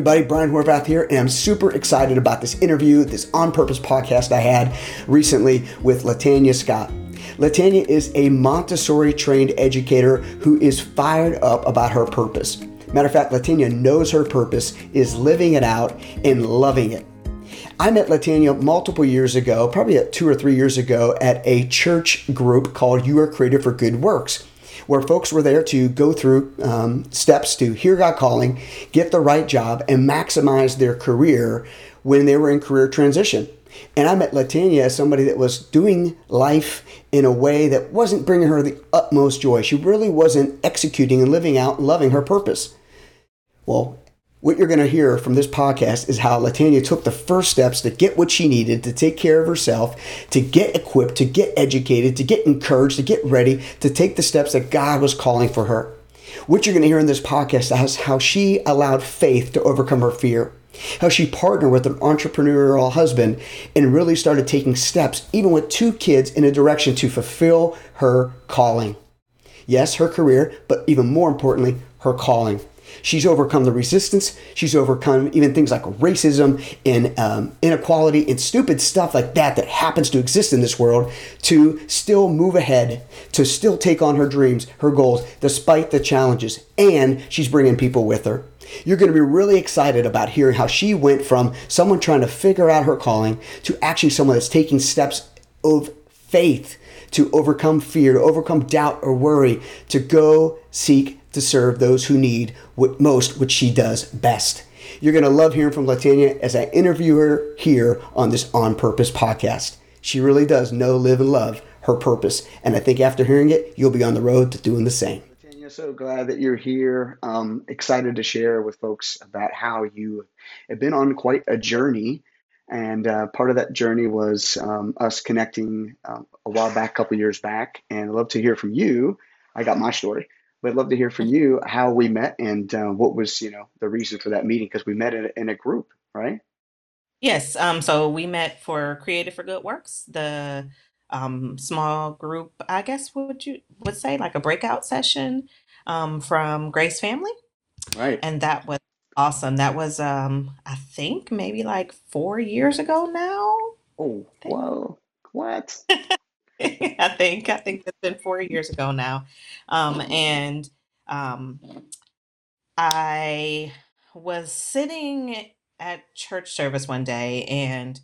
everybody. Brian Horvath here, and I'm super excited about this interview, this On Purpose podcast I had recently with LaTania Scott. LaTania is a Montessori trained educator who is fired up about her purpose. Matter of fact, LaTania knows her purpose, is living it out, and loving it. I met LaTania multiple years ago, probably two or three years ago, at a church group called You Are Created for Good Works where folks were there to go through um, steps to hear God calling, get the right job, and maximize their career when they were in career transition. And I met LaTania as somebody that was doing life in a way that wasn't bringing her the utmost joy. She really wasn't executing and living out, and loving her purpose. Well, what you're going to hear from this podcast is how LaTania took the first steps to get what she needed to take care of herself, to get equipped, to get educated, to get encouraged, to get ready to take the steps that God was calling for her. What you're going to hear in this podcast is how she allowed faith to overcome her fear, how she partnered with an entrepreneurial husband and really started taking steps, even with two kids, in a direction to fulfill her calling. Yes, her career, but even more importantly, her calling. She's overcome the resistance. She's overcome even things like racism and um, inequality and stupid stuff like that that happens to exist in this world to still move ahead, to still take on her dreams, her goals, despite the challenges. And she's bringing people with her. You're going to be really excited about hearing how she went from someone trying to figure out her calling to actually someone that's taking steps of faith to overcome fear, to overcome doubt or worry, to go seek to serve those who need what most what she does best. You're going to love hearing from LaTania as I interview her here on this On Purpose podcast. She really does know, live, and love her purpose. And I think after hearing it, you'll be on the road to doing the same. LaTania, so glad that you're here. Um, excited to share with folks about how you have been on quite a journey. And uh, part of that journey was um, us connecting um, a while back, a couple years back. And I'd love to hear from you. I got my story but I'd love to hear from you how we met and uh, what was you know the reason for that meeting because we met in a, in a group, right? Yes. Um, so we met for Created for Good Works, the um, small group, I guess would you would say like a breakout session um, from Grace Family, Right. and that was awesome. That was um, I think maybe like four years ago now. Oh, whoa. What? I think I think it's been four years ago now, um, and um, I was sitting at church service one day, and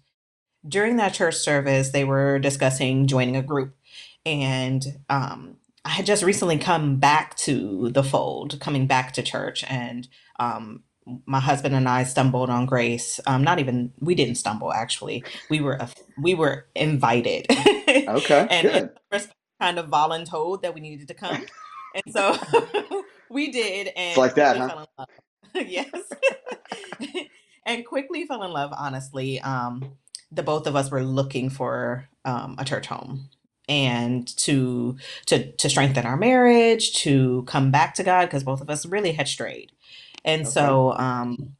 during that church service, they were discussing joining a group, and um, I had just recently come back to the fold, coming back to church, and um, my husband and I stumbled on Grace. Um, not even we didn't stumble actually. We were a, we were invited, Okay, and good. first kind of voluntold that we needed to come, and so we did, It's and like that, huh? fell in love. yes, and quickly fell in love. Honestly, um, the both of us were looking for um, a church home and to to to strengthen our marriage, to come back to God because both of us really had strayed. And Okay. so um,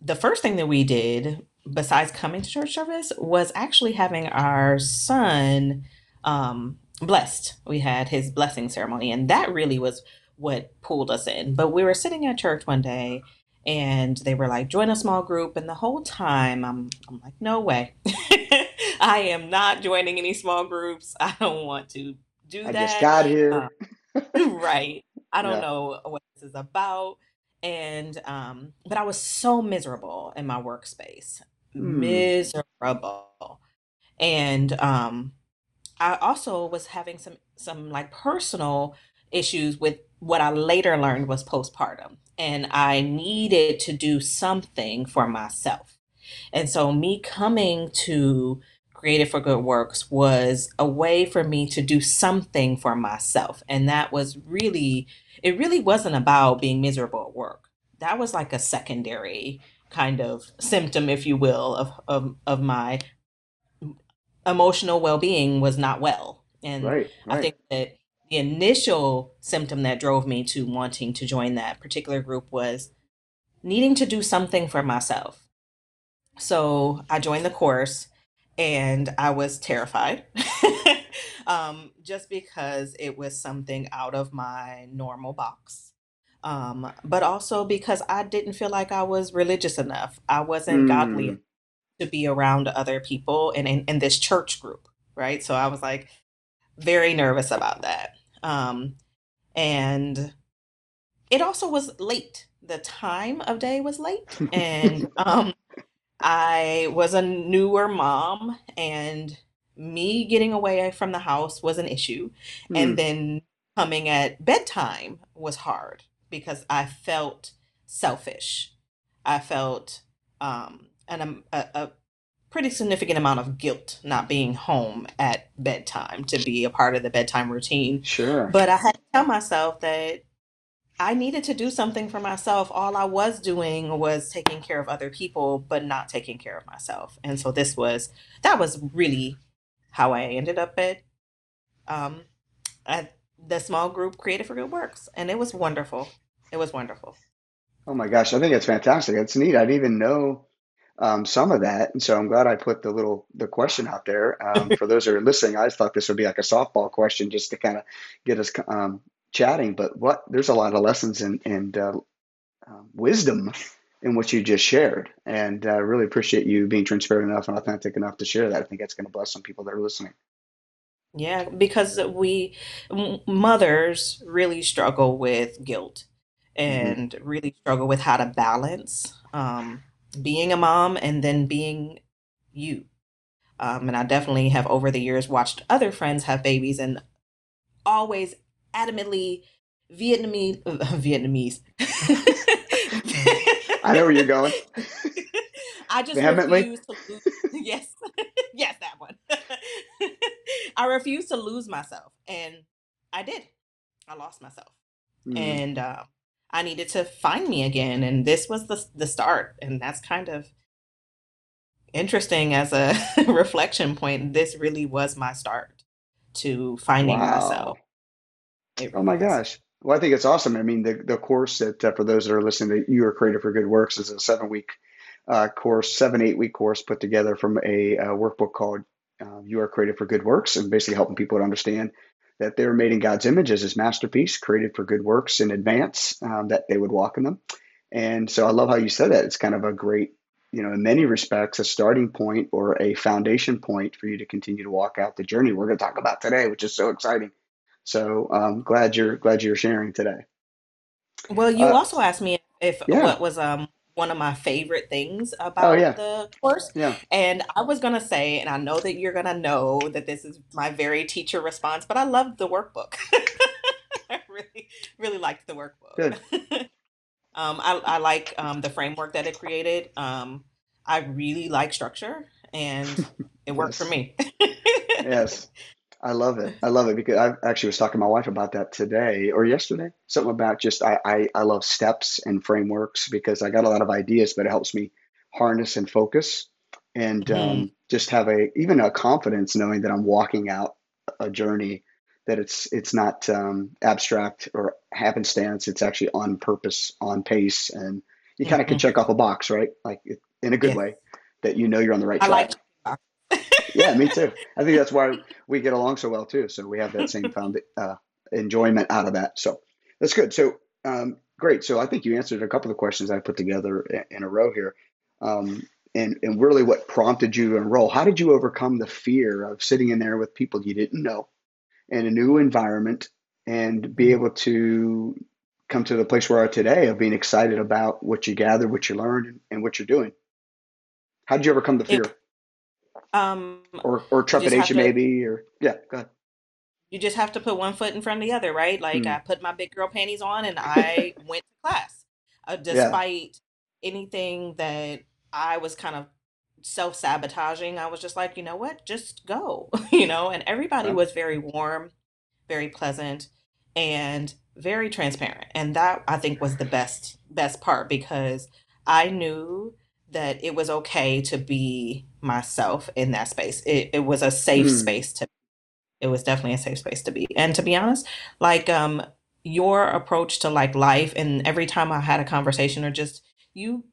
the first thing that we did besides coming to church service was actually having our son um, blessed. We had his blessing ceremony, and that really was what pulled us in. But we were sitting at church one day, and they were like, "Join a small group." And the whole time, I'm I'm like, "No way, I am not joining any small groups. I don't want to do that. I just got here. right. I don't Yeah. know what this is about. And um, but I was so miserable in my workspace. Hmm. Miserable. And um I also was having some some like personal issues with what I later learned was postpartum. And I needed to do something for myself. And so, me coming to Created for Good Works was a way for me to do something for myself. And that was really, it really wasn't about being miserable at work. That was like a secondary kind of symptom, if you will, of, of, of my emotional well being was not well. And Right, I think that the initial symptom that drove me to wanting to join that particular group was needing to do something for myself. So I joined the course and I was terrified um, just because it was something out of my normal box. Um, but also because I didn't feel like I was religious enough. I wasn't godly Mm, to be around other people and in, in this church group, right? So I was like very nervous about that. Um, and it also was late. The time of day was late, and um, I was a newer mom, and me getting away from the house was an issue. And mm, then coming at bedtime was hard because I felt selfish. I felt um, an, um, a, a pretty significant amount of guilt not being home at bedtime to be a part of the bedtime routine. sure. But I had to tell myself that I needed to do something for myself. All I was doing was taking care of other people, but not taking care of myself. And so this was that was really how I ended up at um at the small group created for Good Works. And it was wonderful. It was wonderful. Oh my gosh, I think it's fantastic. It's neat. I didn't even know um, some of that, and so I'm glad I put the little the question out there. Um, for those that are listening, I just thought this would be like a softball question just to kind of get us um, chatting. But what there's a lot of lessons and and uh, um, wisdom in what you just shared, and I uh, really appreciate you being transparent enough and authentic enough to share that. I think that's going to bless some people that are listening. Yeah, because we m- mothers really struggle with guilt hmm and really struggle with how to balance um, being a mom and then being you. Um, and I definitely have over the years watched other friends have babies and always adamantly Vietnamese Vietnamese. I know where you're going. I just refuse to lose. Yes, yes, that one. I refuse to lose myself, and I did. I lost myself, Mm, and uh, I needed to find me again. And this was the the start, and that's kind of interesting as a reflection point. This really was my start to finding myself. It Oh my was. gosh. Well, I think it's awesome. I mean, the the course that uh, for those that are listening, that you are created for good works is a seven week uh, course, seven eight week course put together from a, uh workbook called uh, "You Are Created for Good Works," and basically helping people to understand that they're made in God's image as His masterpiece, created for good works in advance, um, that they would walk in them. And so I love how you said that. It's kind of a great, you know, in many respects, a starting point or a foundation point for you to continue to walk out the journey we're going to talk about today, which is so exciting. So um, glad you're glad you're sharing today. Well, you Uh, also asked me if yeah. what was um one of my favorite things Oh about yeah. the course, Yeah. and I was gonna say, and I know that you're gonna know that this is my very teacher response, but I loved the workbook. I really, really liked the workbook. Good. Um, I, I like um, the framework that it created. Um, I really like structure, and it worked for me. Yes. I love it. I love it because I actually was talking to my wife about that today or yesterday. Something about just I, I, I love steps and frameworks because I got a lot of ideas, but it helps me harness and focus and Mhm. um, just have a even a confidence knowing that I'm walking out a journey that it's it's not um, abstract or happenstance. It's actually on purpose, on pace, and you kind of can check off a box, right? Like in a good Yes, way that you know you're on the right I like. Yeah, me too. I think that's why we get along so well too. So we have that same found uh, enjoyment out of that. So that's good. So um, great. So I think you answered a couple of questions I put together in a row here. Um, and and really, what prompted you to enroll? How did you overcome the fear of sitting in there with people you didn't know in a new environment and be able to come to the place where you are today of being excited about what you gathered, what you learned, and, what you're doing? How did you overcome the fear um, or or trepidation to maybe or yeah, go ahead. you just have to put one foot in front of the other, right? Like Hmm. I put my big girl panties on and I went to class, uh, Yeah. despite anything that I was kind of self-sabotaging. I was just like, you know what? Just go, you know? And everybody Okay. was very warm, very pleasant, and very transparent. And that I think was the best best part because I knew that it was okay to be myself in that space. It, it was a safe Mm, space to be. it was definitely a safe space to be. And to be honest, like um your approach to like life and every time I had a conversation or just you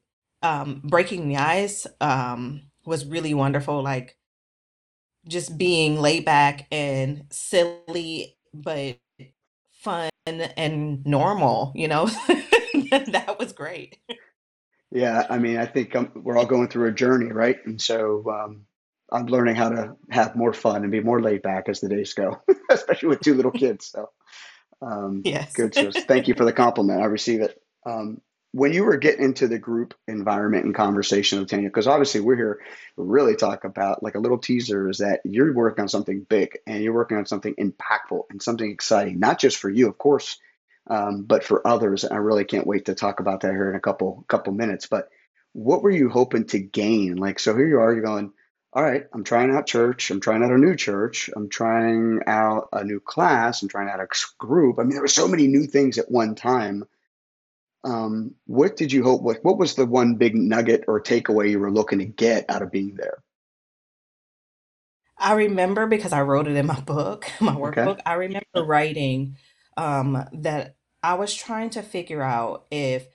um breaking the ice um was really wonderful. Like just being laid back and silly but fun and normal, you know? That was great. Yeah, I mean, I think um, we're all going through a journey, right? And so um, I'm learning how to have more fun and be more laid back as the days go, especially with two little kids. So um, Yes. good. So thank you for the compliment. I receive it. Um, when you were getting into the group environment and conversation with Tanya, because obviously we're here to really talk about like a little teaser is that you're working on something big and you're working on something impactful and something exciting, not just for you, of course, um, but for others. I really can't wait to talk about that here in a couple couple minutes. But what were you hoping to gain? Like, so here you are, you're going, all right, I'm trying out church, I'm trying out a new church, I'm trying out a new class, I'm trying out a group. I mean, there were so many new things at one time. Um, what did you hope? What what was the one big nugget or takeaway you were looking to get out of being there? I remember because I wrote it in my book, my Okay. workbook. I remember writing um, that I was trying to figure out if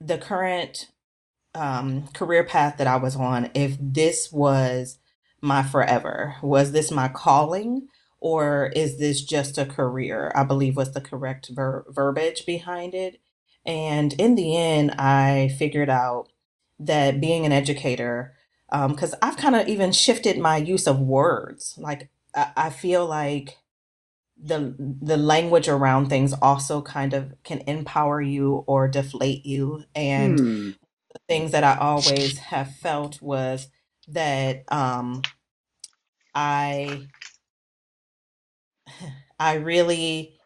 the current um, career path that I was on, if this was my forever, was this my calling, or is this just a career? I believe was the correct ver- verbiage behind it. And in the end, I figured out that being an educator, um, because I've kind of even shifted my use of words. Like I, I feel like the the language around things also kind of can empower you or deflate you and Hmm. things that I always have felt was that um, I I really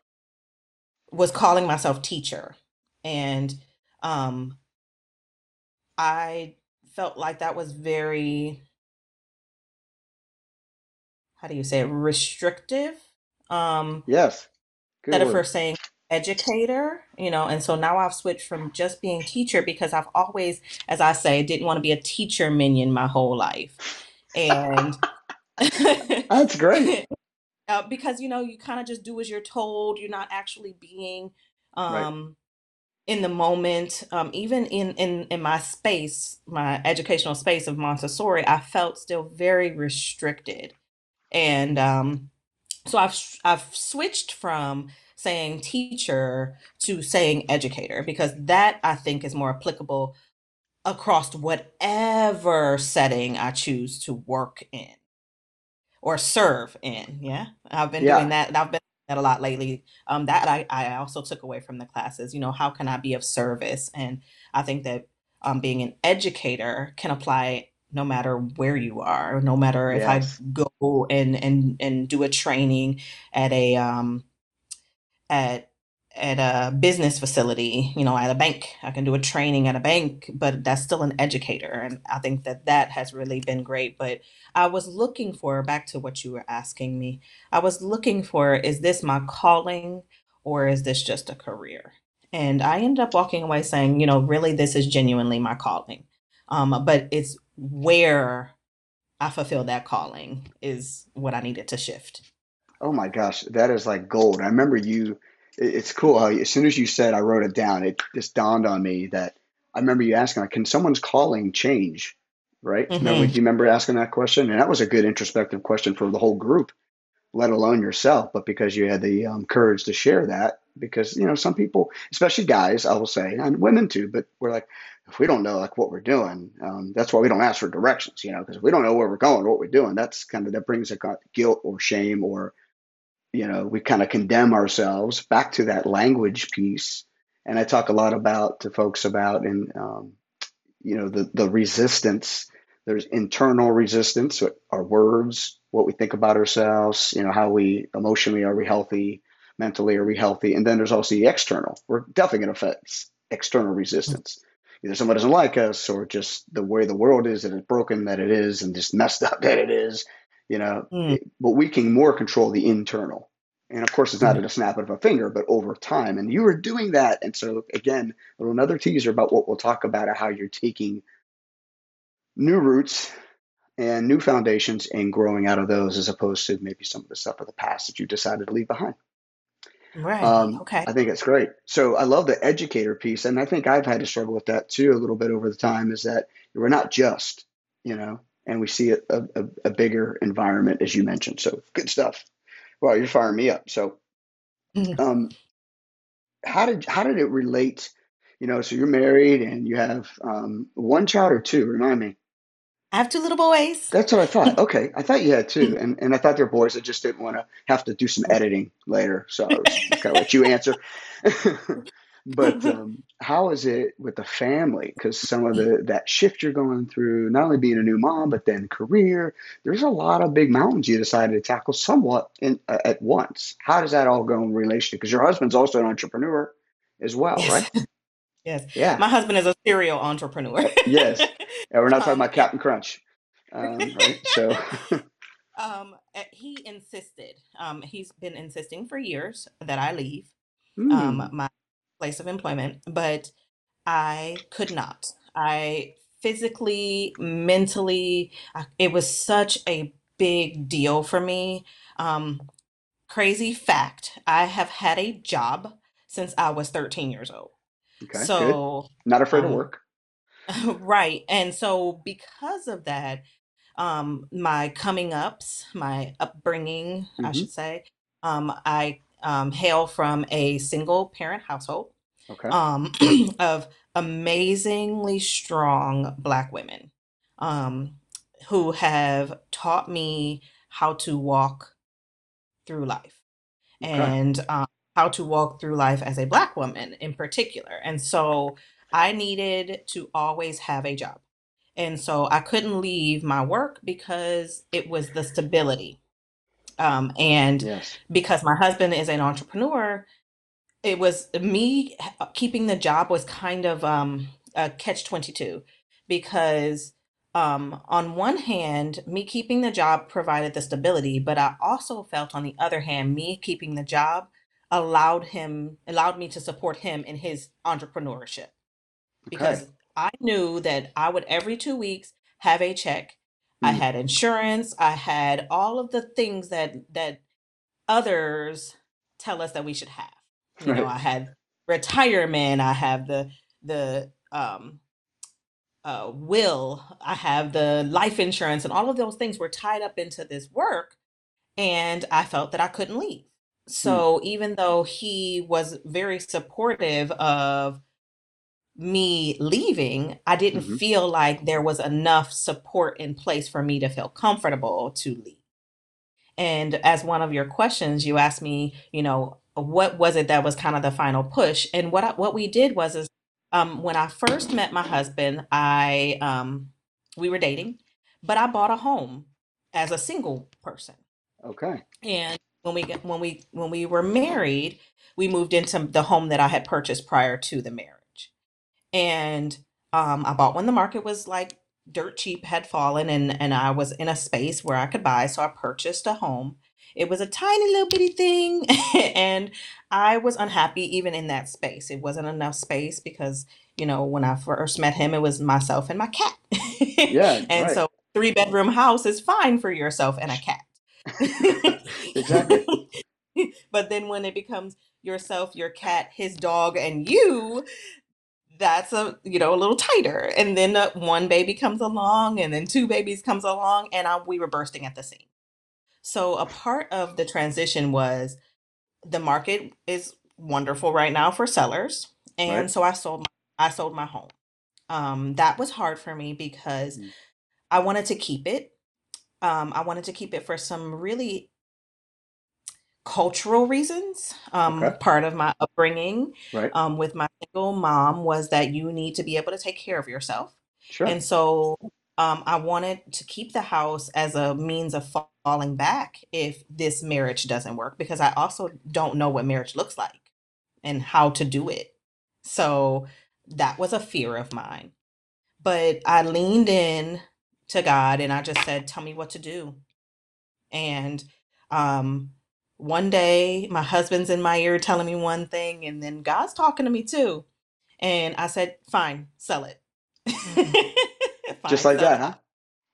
was calling myself teacher, and um, I felt like that was very how do you say it restrictive. Um, Yes. Good instead of word. her saying educator, you know, and so now I've switched from just being teacher because I've always, as I say, didn't want to be a teacher minion my whole life, and That's great. uh, because you know you kind of just do as you're told you're not actually being Right. um in the moment um even in in in my space my educational space of montessori i felt still very restricted and um so i've i've switched from saying teacher to saying educator because that i think is more applicable across whatever setting i choose to work in or serve in. Yeah, I've been doing that. I've been doing that a lot lately. Um, that I I also took away from the classes. You know, how can I be of service? And I think that um, being an educator can apply no matter where you are. No matter if I go and and and do a training at a um, at at a business facility, you know, at a bank. I can do a training at a bank, but that's still an educator, and I think that that has really been great. But I was looking for back to what you were asking me. I was looking for is this my calling or is this just a career? And I ended up walking away saying, you know, really this is genuinely my calling. Um, but it's where I fulfill that calling is what I needed to shift. Oh my gosh, that is like gold. I remember you. It's cool how as soon as you said I wrote it down, it just dawned on me that I remember you asking, like, can someone's calling change? Right? Remember, do hmm you remember asking that question? And that was a good introspective question for the whole group, let alone yourself. But because you had the um, courage to share that, because you know some people, especially guys, I will say, and women too, but we're like, if we don't know like what we're doing, um, that's why we don't ask for directions, you know, because if we don't know where we're going, what we're doing, that's kind of that brings a guilt or shame or you know, we kind of condemn ourselves back to that language piece. And I talk a lot about to folks about and um, you know the the resistance. There's internal resistance, our words, what we think about ourselves, you know, how we emotionally are we healthy, mentally are we healthy, and then there's also the external. We're definitely going to face external resistance. Either someone doesn't like us, or just the way the world is, that it's broken that it is, and just messed up that it is, you know. Mm, but we can more control the internal, and of course, it's not mhm. at a snap of a finger, but over time. And you were doing that, and so again, another teaser about what we'll talk about, how you're taking new roots and new foundations and growing out of those as opposed to maybe some of the stuff of the past that you decided to leave behind. Right. Um, Okay. I think it's great. So I love the educator piece, and I think I've had to struggle with that too a little bit over the time. Is that we're not just, you know, and we see a, a, a bigger environment as you mentioned. So good stuff. Well, you're firing me up. So Mhm. um, how did how did it relate? You know, so you're married and you have um, one child or two. Remind me. I have two little boys. That's what I thought. Okay, I thought you had two, and and I thought they're boys. I just didn't want to have to do some editing later, so I was gonna let you answer. but um, how is it with the family? Because some of the that shift you're going through, not only being a new mom, but then career. There's a lot of big mountains you decided to tackle somewhat in, uh, at once. How does that all go in relation? Because your husband's also an entrepreneur as well, right? Yes. Yeah. My husband is a serial entrepreneur. Yes. And we're not talking Um, about Captain Crunch, um, right? So, um, uh, he insisted, um, he's been insisting for years that I leave hmm, um, my place of employment, but I could not. I physically, mentally, I, it was such a big deal for me. Um, crazy fact, I have had a job since I was 13 years old. Okay, good. So, Not afraid to um, work. right. And so because of that, um, my coming ups, my upbringing, I hmm should say, um, I um, hail from a single parent household Okay. um, of amazingly strong Black women um, who have taught me how to walk through life Okay. and um, how to walk through life as a Black woman in particular. And so I needed to always have a job. And so I couldn't leave my work because it was the stability. Um, and Yes. because my husband is an entrepreneur, it was me keeping the job was kind of um, a catch 22 because um, on one hand me keeping the job provided the stability but i also felt on the other hand me keeping the job allowed him allowed me to support him in his entrepreneurship. Okay. because i knew that i would every two weeks have a check. I Hmm. had insurance. I had all of the things that that others tell us that we should have. You know i had retirement. I have the the um uh will. I have the life insurance and all of those things were tied up into this work and i felt that i couldn't leave Hmm. so even though he was very supportive of me leaving i didn't hmm feel like there was enough support in place for me to feel comfortable to leave and as one of your questions, you asked me, you know, what was it that was kind of the final push? And what I, what we did was is um, when I first met my husband, I um, we were dating, but I bought a home as a single person. Okay. And when we when we when we were married, we moved into the home that I had purchased prior to the marriage. And um, I bought when the market was like dirt cheap had fallen and and I was in a space where I could buy. So I purchased a home. It was a tiny little bitty thing and I was unhappy even in that space. It wasn't enough space because, you know, when I first met him, it was myself and my cat. Yeah. and Right. so three bedroom house is fine for yourself and a cat. exactly. but then when it becomes yourself, your cat, his dog, and you, that's a you know a little tighter. And then uh, one baby comes along, and then two babies comes along, and I, we were bursting at the seams. So a part of the transition was the market is wonderful right now for sellers, Right. and so I sold my, I sold my home. Um, that was hard for me because Mm. I wanted to keep it. Um, I wanted to keep it for some really cultural reasons. Um, Okay. part of my upbringing Right. um, with my single mom was that you need to be able to take care of yourself. Sure. And so um, I wanted to keep the house as a means of fa- falling back if this marriage doesn't work, because I also don't know what marriage looks like and how to do it. So that was a fear of mine. But I leaned in to God and I just said, Tell me what to do. And um, one day my husband's in my ear telling me one thing, and then God's talking to me too. And I said, Fine, sell it. Just like sell that, it. huh?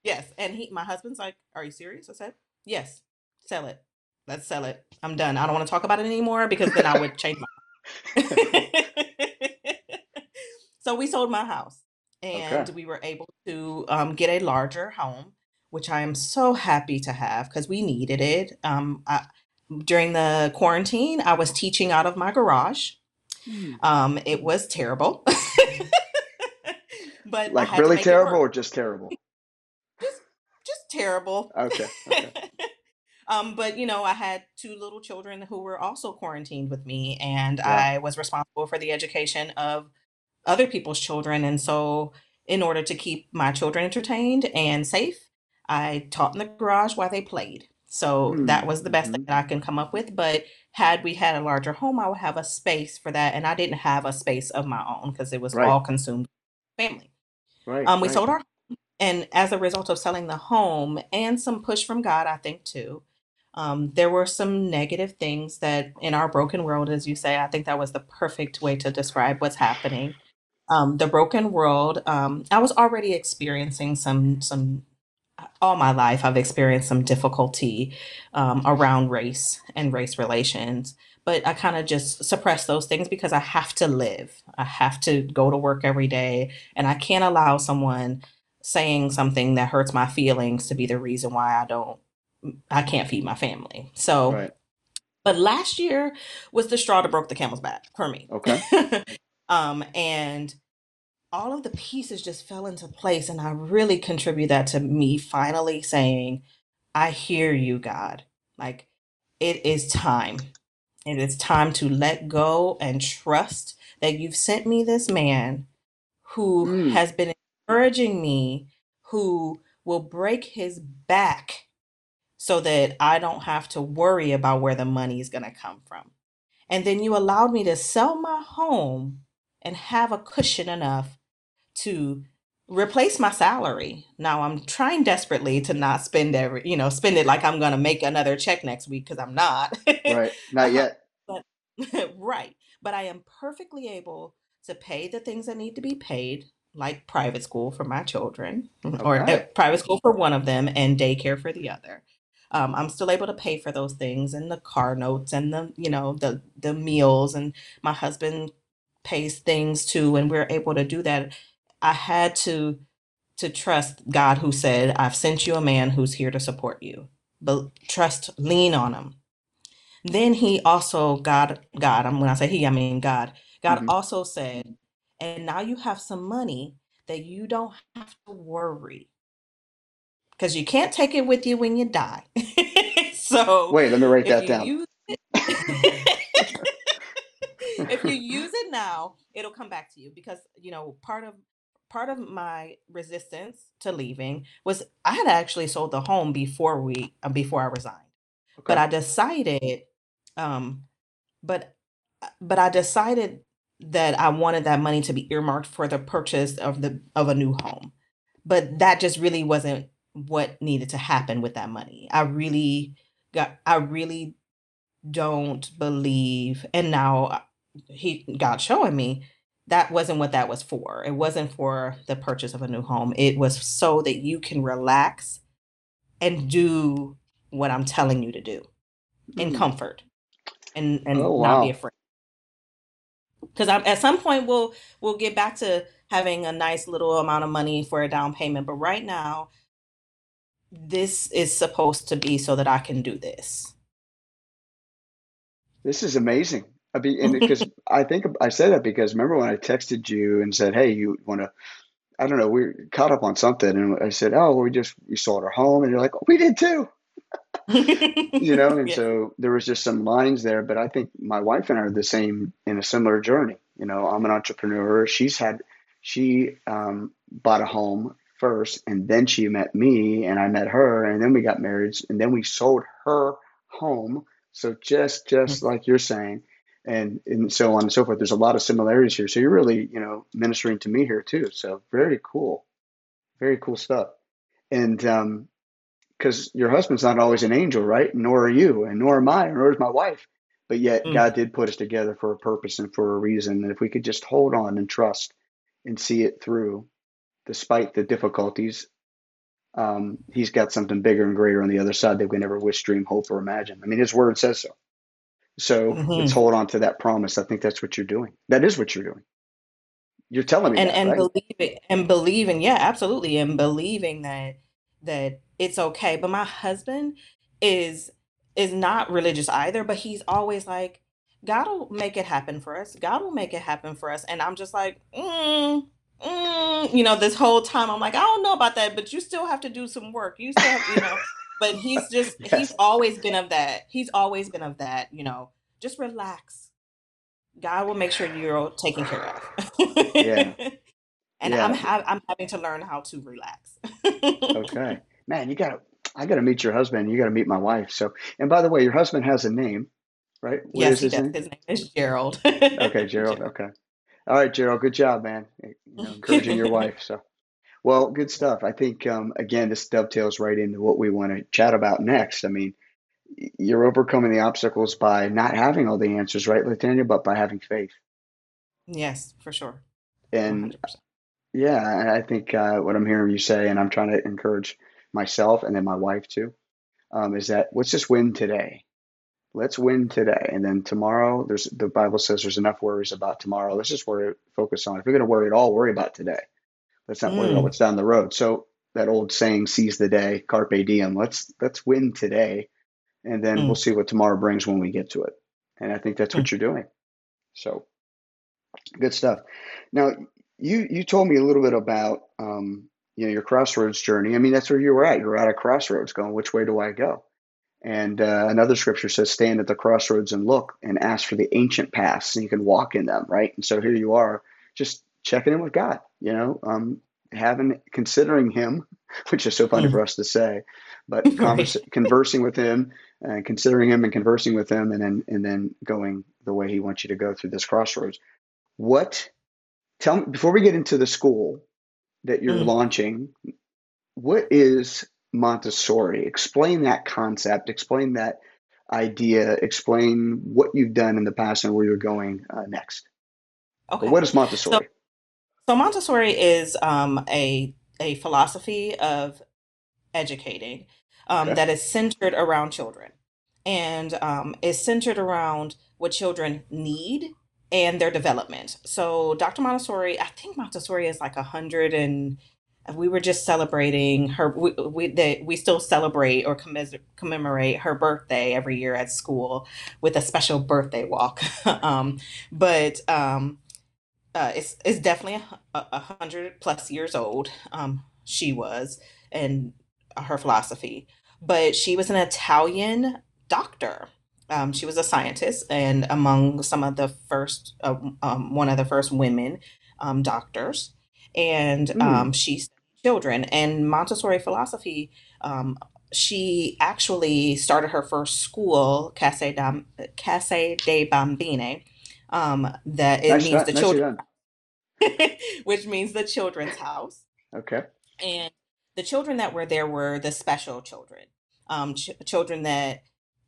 Yes. And he my husband's like, Are you serious? I said, Yes, sell it. Let's sell it. I'm done. I don't want to talk about it anymore because then I would change my so we sold my house and Okay. we were able to um, get a larger home which i am so happy to have because we needed it um, I, during the quarantine i was teaching out of my garage Hmm. Um, it was terrible. but like really terrible or just terrible? Just just terrible. Okay. okay. um, but you know, I had two little children who were also quarantined with me, and yeah. I was responsible for the education of other people's children. And so, in order to keep my children entertained and safe, I taught in the garage while they played. So mm-hmm. that was the best thing mm-hmm. that I can come up with. But had we had a larger home, I would have a space for that. And I didn't have a space of my own because it was right. all consumed family. Right. Um, we right. sold our and as a result of selling the home and some push from God, I think too, um, there were some negative things that in our broken world, as you say, I think that was the perfect way to describe what's happening. Um, the broken world, um, I was already experiencing some some all my life I've experienced some difficulty um, around race and race relations but I kind of just suppress those things because I have to live. I have to go to work every day, and I can't allow someone saying something that hurts my feelings to be the reason why I don't, I can't feed my family. So, right. but last year was the straw that broke the camel's back for me. Okay. um, and all of the pieces just fell into place, and I really contribute that to me finally saying, I hear you, God. Like, it is time. It is time to let go and trust that you've sent me this man who Mm. has been encouraging me, who will break his back so that I don't have to worry about where the money is going to come from. And then you allowed me to sell my home and have a cushion enough to replace my salary. Now I'm trying desperately to not spend every, you know, spend it like I'm going to make another check next week because I'm not. right. Not yet. but right. But I am perfectly able to pay the things that need to be paid, like private school for my children, or uh, private school for one of them, and daycare for the other. Um, I'm still able to pay for those things and the car notes and the you know the the meals and my husband pays things too and we're able to do that I had to to trust God who said, I've sent you a man who's here to support you. But trust, lean on him. Then he also, God, God, I'm when I say he, I mean God. God hmm also said, and now you have some money that you don't have to worry. Because you can't take it with you when you die. so Wait, let me write that down. use it, if you use it now, it'll come back to you because you know part of part of my resistance to leaving was I had actually sold the home before we uh, before I resigned. But I decided um but uh, but I decided that I wanted that money to be earmarked for the purchase of the of a new home. But that just really wasn't what needed to happen with that money. I really got I really don't believe and now uh, he God showing me that wasn't what that was for. It wasn't for the purchase of a new home. It was so that you can relax and do what I'm telling you to do in mm. comfort and and oh, wow. not be afraid. Because at some point we'll we'll get back to having a nice little amount of money for a down payment, but right now this is supposed to be so that I can do this. This is amazing. I be and because I think I said that because remember when I texted you and said, "Hey, you want to?" I don't know. We caught up on something, and I said, "Oh, we just we sold our home," and you're like, oh, "We did too." you know, and yeah. so there was just some lines there. But I think my wife and I are the same in a similar journey. You know, I'm an entrepreneur. She's had she um, bought a home first, and then she met me, and I met her, and then we got married, and then we sold her home. So just just mm-hmm. like you're saying, and and so on and so forth. There's a lot of similarities here. So you're really you know ministering to me here too. So very cool, very cool stuff. And because um, your husband's not always an angel, right? Nor are you, and nor am I, nor is my wife. But yet mm. God did put us together for a purpose and for a reason. And if we could just hold on and trust and see it through, despite the difficulties, um, He's got something bigger and greater on the other side that we never wish, dream, hope, or imagine. I mean, His Word says so. So mm-hmm. let's hold on to that promise. I think that's what you're doing. That is what you're doing. You're telling me and that, and right? believe it and believing, yeah, absolutely, and believing that that it's okay. But my husband is is not religious either, but he's always like, God will make it happen for us. God will make it happen for us. And I'm just like, mm, mm, you know, this whole time I'm like, I don't know about that, but you still have to do some work. You still have, you know, but he's just, yes. he's always been of that. He's always been of that, you know, just relax. God will make sure you're taken care of. yeah. And yeah. I'm ha- I'm having to learn how to relax. okay, man, you gotta I gotta meet your husband. You gotta meet my wife. So, and by the way, your husband has a name, right? What yes, his name? his name is Gerald. okay, Gerald. Okay, all right, Gerald. Good job, man. You know, encouraging your wife. So, well, good stuff. I think um, again, this dovetails right into what we want to chat about next. I mean, you're overcoming the obstacles by not having all the answers, right, LaTania, but by having faith. Yes, for sure. And 100%. Yeah, I think uh, what I'm hearing you say, and I'm trying to encourage myself and then my wife too, um, is that let's just win today. Let's win today, and then tomorrow. There's the Bible says there's enough worries about tomorrow. Let's just worry, focus on. If you're going to worry at all, worry about today. Let's not mm. what's down the road. So that old saying, "Seize the day, carpe diem." Let's let's win today, and then we'll mm. see what tomorrow brings when we get to it. And I think that's what mm. you're doing. So good stuff. Now you you told me a little bit about um, you know your crossroads journey. I mean, that's where you were at. You were at a crossroads, going, "Which way do I go?" And uh, another scripture says, "Stand at the crossroads and look, and ask for the ancient paths, and you can walk in them." Right. And so here you are, just checking in with God. You know, um, having considering Him, which is so funny mm. for us to say, but converse, conversing with Him and considering Him and conversing with Him, and then and then going the way He wants you to go through this crossroads. What tell me before we get into the school that you're mm. launching what is montessori explain that concept explain that idea explain what you've done in the past and where you're going uh, next okay. But what is montessori so, so montessori is um, a, a philosophy of educating um, okay. that is centered around children and um, is centered around what children need and their development. So Dr. Montessori, I think Montessori is like a hundred and we were just celebrating her. We we, they, we still celebrate or commemorate her birthday every year at school with a special birthday walk. um, but um, uh, it's it's definitely a, a hundred plus years old. Um, she was and her philosophy, but she was an Italian doctor um, she was a scientist and among some of the first, uh, um, one of the first women um, doctors. And mm. she studied children. And Montessori philosophy, um, she actually started her first school, Casa, Dam, Casa dei Bambini, um, that it nice means the nice children, which means the children's house. Okay. And the children that were there were the special children, um, ch- children that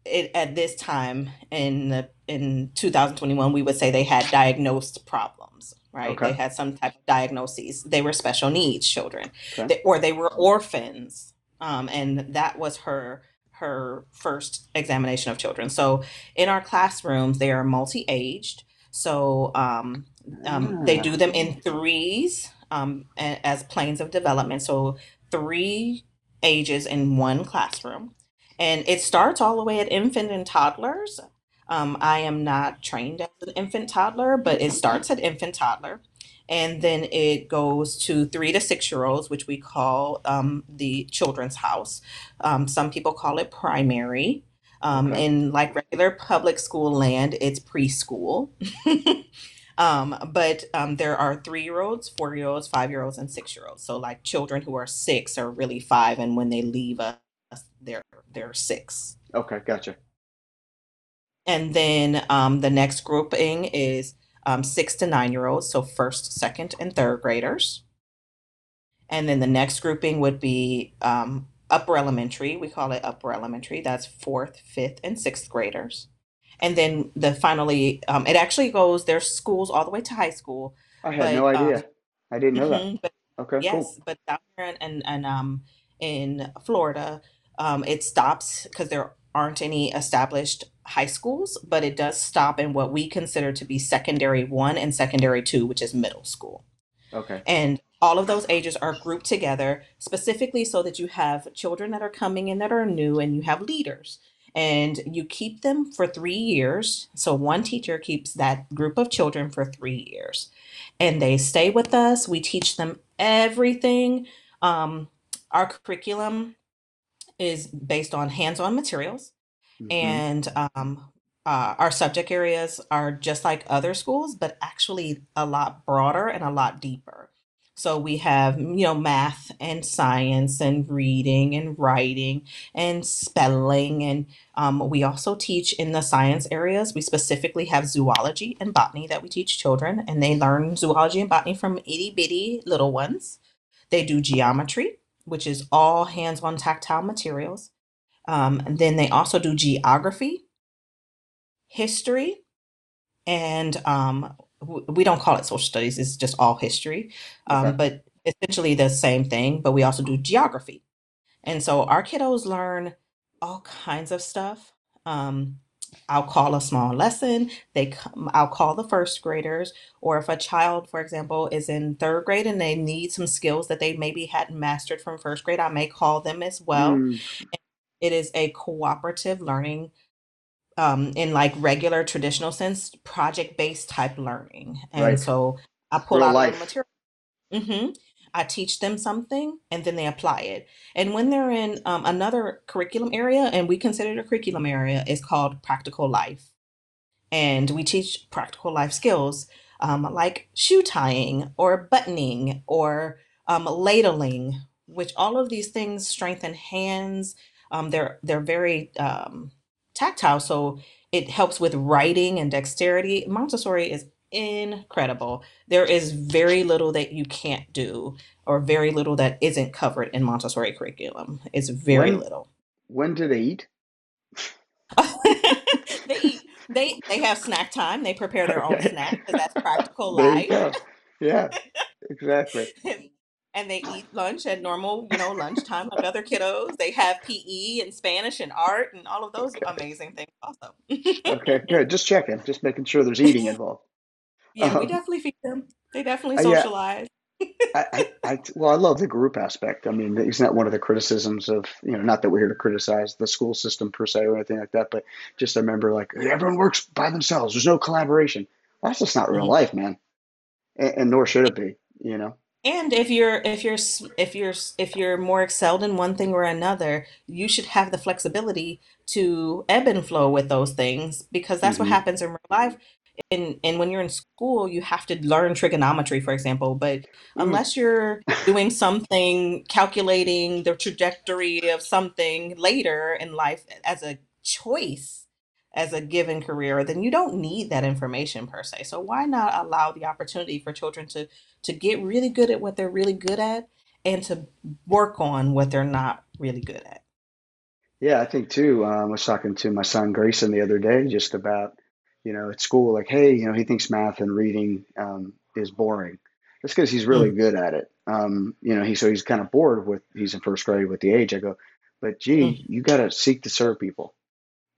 it, at this time in the in 2021 we would say they had diagnosed problems right okay. they had some type of diagnoses they were special needs children okay. they, or they were orphans um, and that was her her first examination of children so in our classrooms they are multi-aged so um, um, they do them in threes um, as planes of development so three ages in one classroom and it starts all the way at infant and toddlers. Um, I am not trained as an infant toddler, but it starts at infant toddler. And then it goes to three to six year olds, which we call um, the children's house. Um, some people call it primary. Um, okay. In like regular public school land, it's preschool. Um, but um, there are three year olds, four year olds, five year olds, and six year olds. So, like children who are six are really five, and when they leave us, they're they're six. Okay, gotcha. And then um, the next grouping is um, six to nine year olds, so first, second, and third graders. And then the next grouping would be um, upper elementary. We call it upper elementary. That's fourth, fifth, and sixth graders. And then the finally, um, it actually goes. There's schools all the way to high school. I had but, no idea. Um, I didn't know mm-hmm, that. But, okay, yes, cool. but down here in, in, in um in Florida, um, it stops because there aren't any established high schools, but it does stop in what we consider to be secondary one and secondary two, which is middle school. Okay. And all of those ages are grouped together specifically so that you have children that are coming in that are new and you have leaders. and you keep them for three years. So one teacher keeps that group of children for three years, and they stay with us. We teach them everything. Um, our curriculum is based on hands-on materials, hmm and um, uh, our subject areas are just like other schools, but actually a lot broader and a lot deeper. So we have, you know, math and science and reading and writing and spelling. And um, we also teach in the science areas. We specifically have zoology and botany that we teach children, and they learn zoology and botany from itty bitty little ones. They do geometry, which is all hands on tactile materials. Um, and then they also do geography, history, and um, we don't call it social studies, it's just all history, Okay. um, but essentially the same thing. But we also do geography. And so our kiddos learn all kinds of stuff. Um, I'll call a small lesson. They come, I'll call the first graders, or if a child, for example, is in third grade and they need some skills that they maybe hadn't mastered from first grade, I may call them as well. Mm, It is a cooperative learning um, in like regular traditional sense, project-based type learning. And right. so I pull Real out life. material. hmm I teach them something and then they apply it. And when they're in um, another curriculum area, and we consider it a curriculum area, is called practical life. And we teach practical life skills um, like shoe tying or buttoning or um, ladling, which all of these things strengthen hands. Um, they're they're very um, tactile, so it helps with writing and dexterity. Montessori is incredible. There is very little that you can't do, or very little that isn't covered in Montessori curriculum. It's very When little. when do they eat? they eat. They they have snack time. They prepare their own snack because that's practical life. Yeah, exactly. And they eat lunch at normal, you know, lunchtime like other kiddos. They have PE and Spanish and art and all of those amazing things also. Okay, good. Just checking, just making sure there's eating involved. yeah, we Um, definitely feed them. They definitely uh, yeah, socialize. I, I, I, well, I love the group aspect. I mean, isn't that one of the criticisms of, you know, not that we're here to criticize the school system per se or anything like that, but just I remember like everyone works by themselves. There's no collaboration. That's just not real Mhm. life, man. And, and nor should it be, you know? And if you're if you're s- if you're s- if you're more excelled in one thing or another, you should have the flexibility to ebb and flow with those things because that's what hmm happens in real life. And and when you're in school, you have to learn trigonometry, for example. But Mm. unless you're doing something, calculating the trajectory of something later in life as a choice, as a given career, then you don't need that information per se. So why not allow the opportunity for children to to get really good at what they're really good at and to work on what they're not really good at? Yeah, I think too. Um, I was talking to my son Grayson the other day just about, you know, at school, like, hey, you know, he thinks math and reading um, is boring. That's because he's really Mm, good at it. Um, you know, he so he's kind of bored with he's in first grade with the age. I go, but gee, mm, you got to seek to serve people,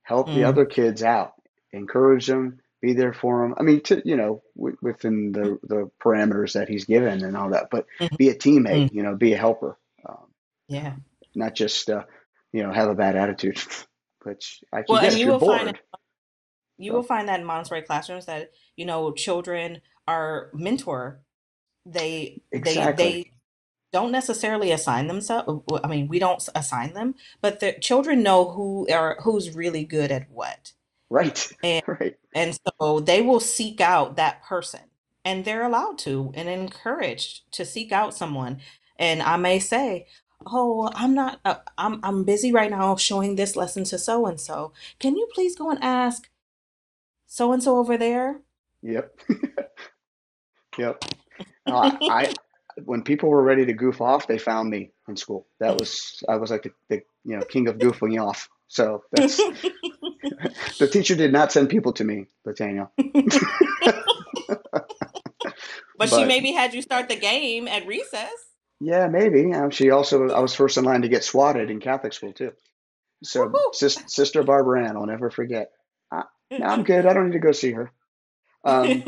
help the mm, other kids out, encourage them, be there for him. I mean, to, you know, w within the the parameters that he's given and all that, but mm, be a teammate. mm. You know, be a helper. Um, Yeah. not just uh, you know have a bad attitude, which I can Well, get and you will find bored. you will find that in Montessori classrooms that, you know, children are mentor. They they they don't necessarily assign themselves. I mean, we don't assign them, but the children know who are who's really good at what. Right. And Right. and so they will seek out that person. And they're allowed to and encouraged to seek out someone. And I may say, "Oh, I'm not uh, I'm I'm busy right now showing this lesson to so and so. Can you please go and ask so and so over there?" Yep. Yep. I, I when people were ready to goof off, they found me in school. That was I was like the, the you know king of goofing off. So that's the teacher did not send people to me, Nathaniel. But she maybe had you start the game at recess. yeah, maybe. Um, she also I was first in line to get swatted in Catholic school too. So sis, Sister Barbara Ann, I'll never forget. No, I'm good. I don't need to go see her. Um,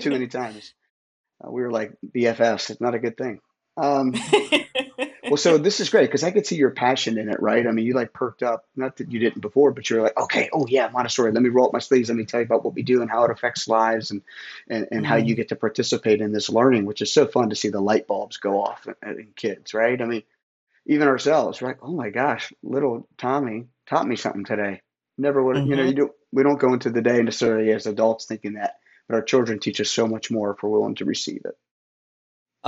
too many times. Uh, we were like BFFs. It's not a good thing. Um, well, so this is great because I could see your passion in it, right? I mean, you like perked up, not that you didn't before, but you're like, okay, oh yeah, Montessori. Let me roll up my sleeves. Let me tell you about what we do and how it affects lives and and, and how you Mhm. get to participate in this learning, which is so fun to see the light bulbs go off in, in kids, right? I mean, even ourselves, right? Oh my gosh, little Tommy taught me something today. Never would, you know, you do. We don't go into the day necessarily as adults thinking that, but our children teach us so much more if we're willing to receive it.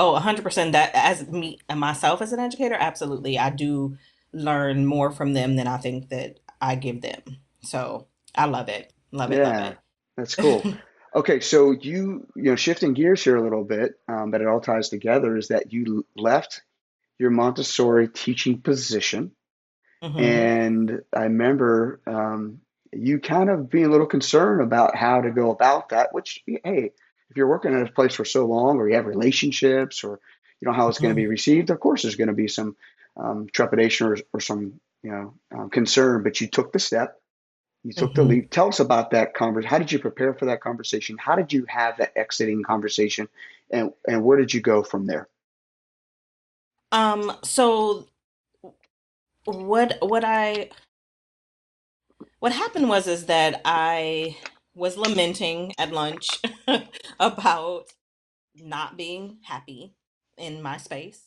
Oh, 100% that as me and myself as an educator, absolutely. I do learn more from them than I think that I give them. So I love it. Love it, love Yeah, it. that's cool. Okay, so you you know shifting gears here a little bit, um, but it all ties together. Is that you left your Montessori teaching position, hmm and I remember um, you kind of being a little concerned about how to go about that. Which, hey, if you're working at a place for so long, or you have relationships, or you know how it's going to be received, of course there's going to be some um, trepidation or, or some you know um, concern. But you took the step you took the hmm leap. Tell us about that conversation. How did you prepare for that conversation? How did you have that exiting conversation, and and where did you go from there? Um, so what what I what happened was is that I was lamenting at lunch about not being happy in my space.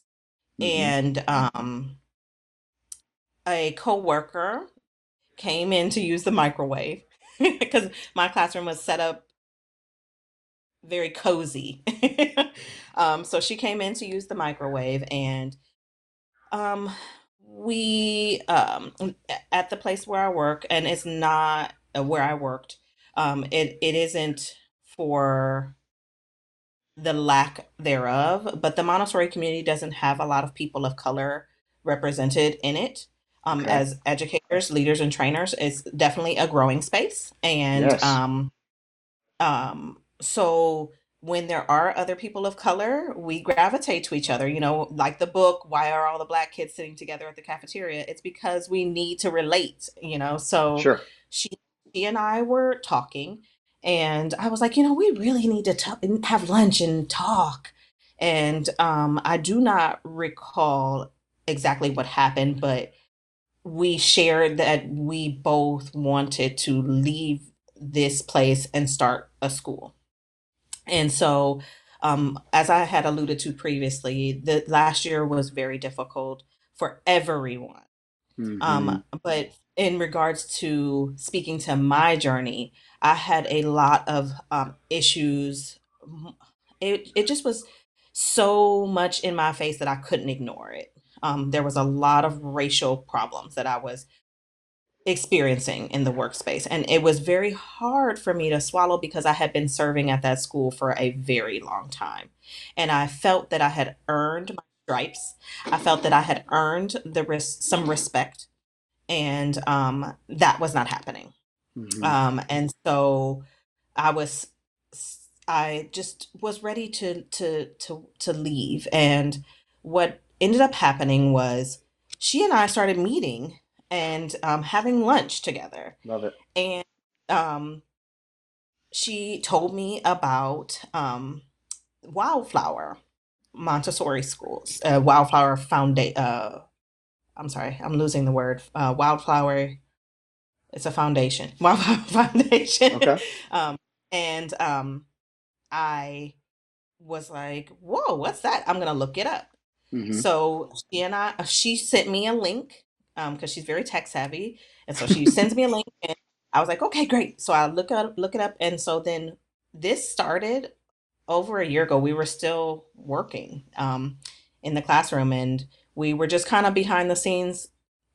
hmm And um a coworker came in to use the microwave because my classroom was set up very cozy. um, so she came in to use the microwave, and um, we um, at the place where I work, and it's not uh, where I worked. Um, it it isn't for the lack thereof, but the Montessori community doesn't have a lot of people of color represented in it. Um, Okay. as educators, leaders, and trainers, it's definitely a growing space, and Yes. um, Um, so when there are other people of color, we gravitate to each other. You know, like the book, Why Are All the Black Kids Sitting Together at the Cafeteria? It's because we need to relate, you know. So Sure. she she and I were talking, and I was like, you know, we really need to have lunch and talk. And um, I do not recall exactly what happened, but we shared that we both wanted to leave this place and start a school. And so, um, as I had alluded to previously, the last year was very difficult for everyone. hmm Um, but in regards to speaking to my journey, I had a lot of um, issues. It it just was so much in my face that I couldn't ignore it. Um, there was a lot of racial problems that I was experiencing in the workspace. And it was very hard for me to swallow because I had been serving at that school for a very long time. And I felt that I had earned my stripes. I felt that I had earned the res- some respect, and um, that was not happening. hmm Um, and so I was, I just was ready to to to to leave. And what ended up happening was she and I started meeting and um, having lunch together. Love it. And um, she told me about um, Wildflower Montessori schools, uh, Wildflower Foundation. Uh, I'm sorry, I'm losing the word. Uh, Wildflower it's a foundation, Wildflower Foundation. Okay. um, and um, I was like, "Whoa, what's that?" I'm gonna look it up. hmm So she and I, uh, she sent me a link um, because she's very tech savvy, and so she sends me a link, and I was like, "Okay, great." So I look up, look it up, and so then this started over a year ago. We were still working um, in the classroom, and we were just kind of behind the scenes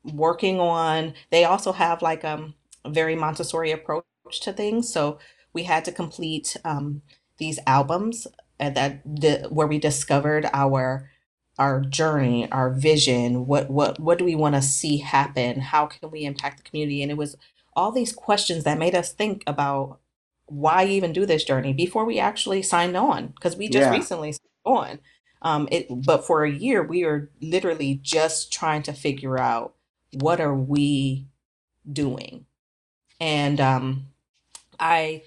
working on. They also have like um, a very Montessori approach to things, so we had to complete um, these albums uh, that the, where we discovered our our journey, our vision, what what what do we want to see happen? How can we impact the community? And it was all these questions that made us think about why even do this journey before we actually signed on because we just Yeah. recently signed on. Um, it but for a year we are literally just trying to figure out what are we doing. And um, I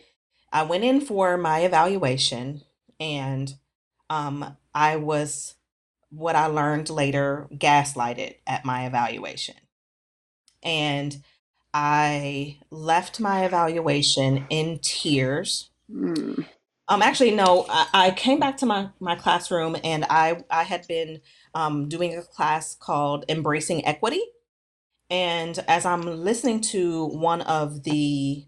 I went in for my evaluation and um, I was what I learned later gaslighted at my evaluation. And I left my evaluation in tears. Mm. Um, actually, no, I, I came back to my, my classroom and I, I had been um, doing a class called Embracing Equity. And as I'm listening to one of the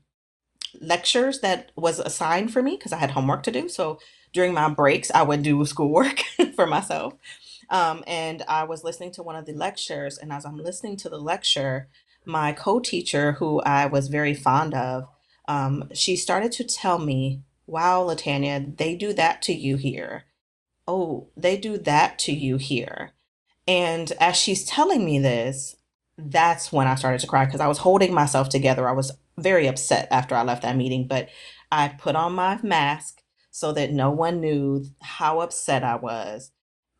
lectures that was assigned for me, because I had homework to do. So during my breaks, I would do schoolwork for myself. Um, and I was listening to one of the lectures. And as I'm listening to the lecture, my co teacher, who I was very fond of, um, she started to tell me, Wow, LaTania, they do that to you here. Oh, they do that to you here. And as she's telling me this, that's when I started to cry because I was holding myself together. I was very upset after I left that meeting, but I put on my mask so that no one knew how upset I was.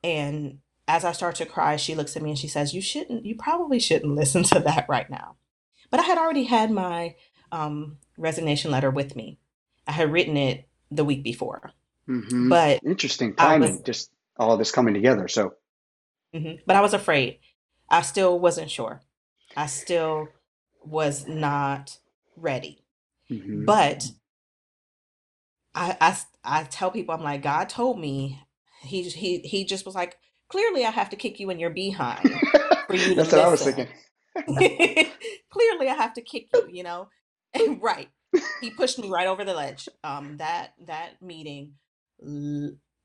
And as I start to cry, she looks at me and she says, You shouldn't, you probably shouldn't listen to that right now. But I had already had my um, resignation letter with me. I had written it the week before. hmm But Interesting timing, was, just all this coming together. So, mhm, but I was afraid. I still wasn't sure. I still was not ready. hmm But I, I, I tell people, I'm like, God told me, he, he, he just was like, clearly I have to kick you in your behind for you to that's what I was listen. thinking. Clearly I have to kick you, you know? Right. He pushed me right over the ledge. Um, that that meeting,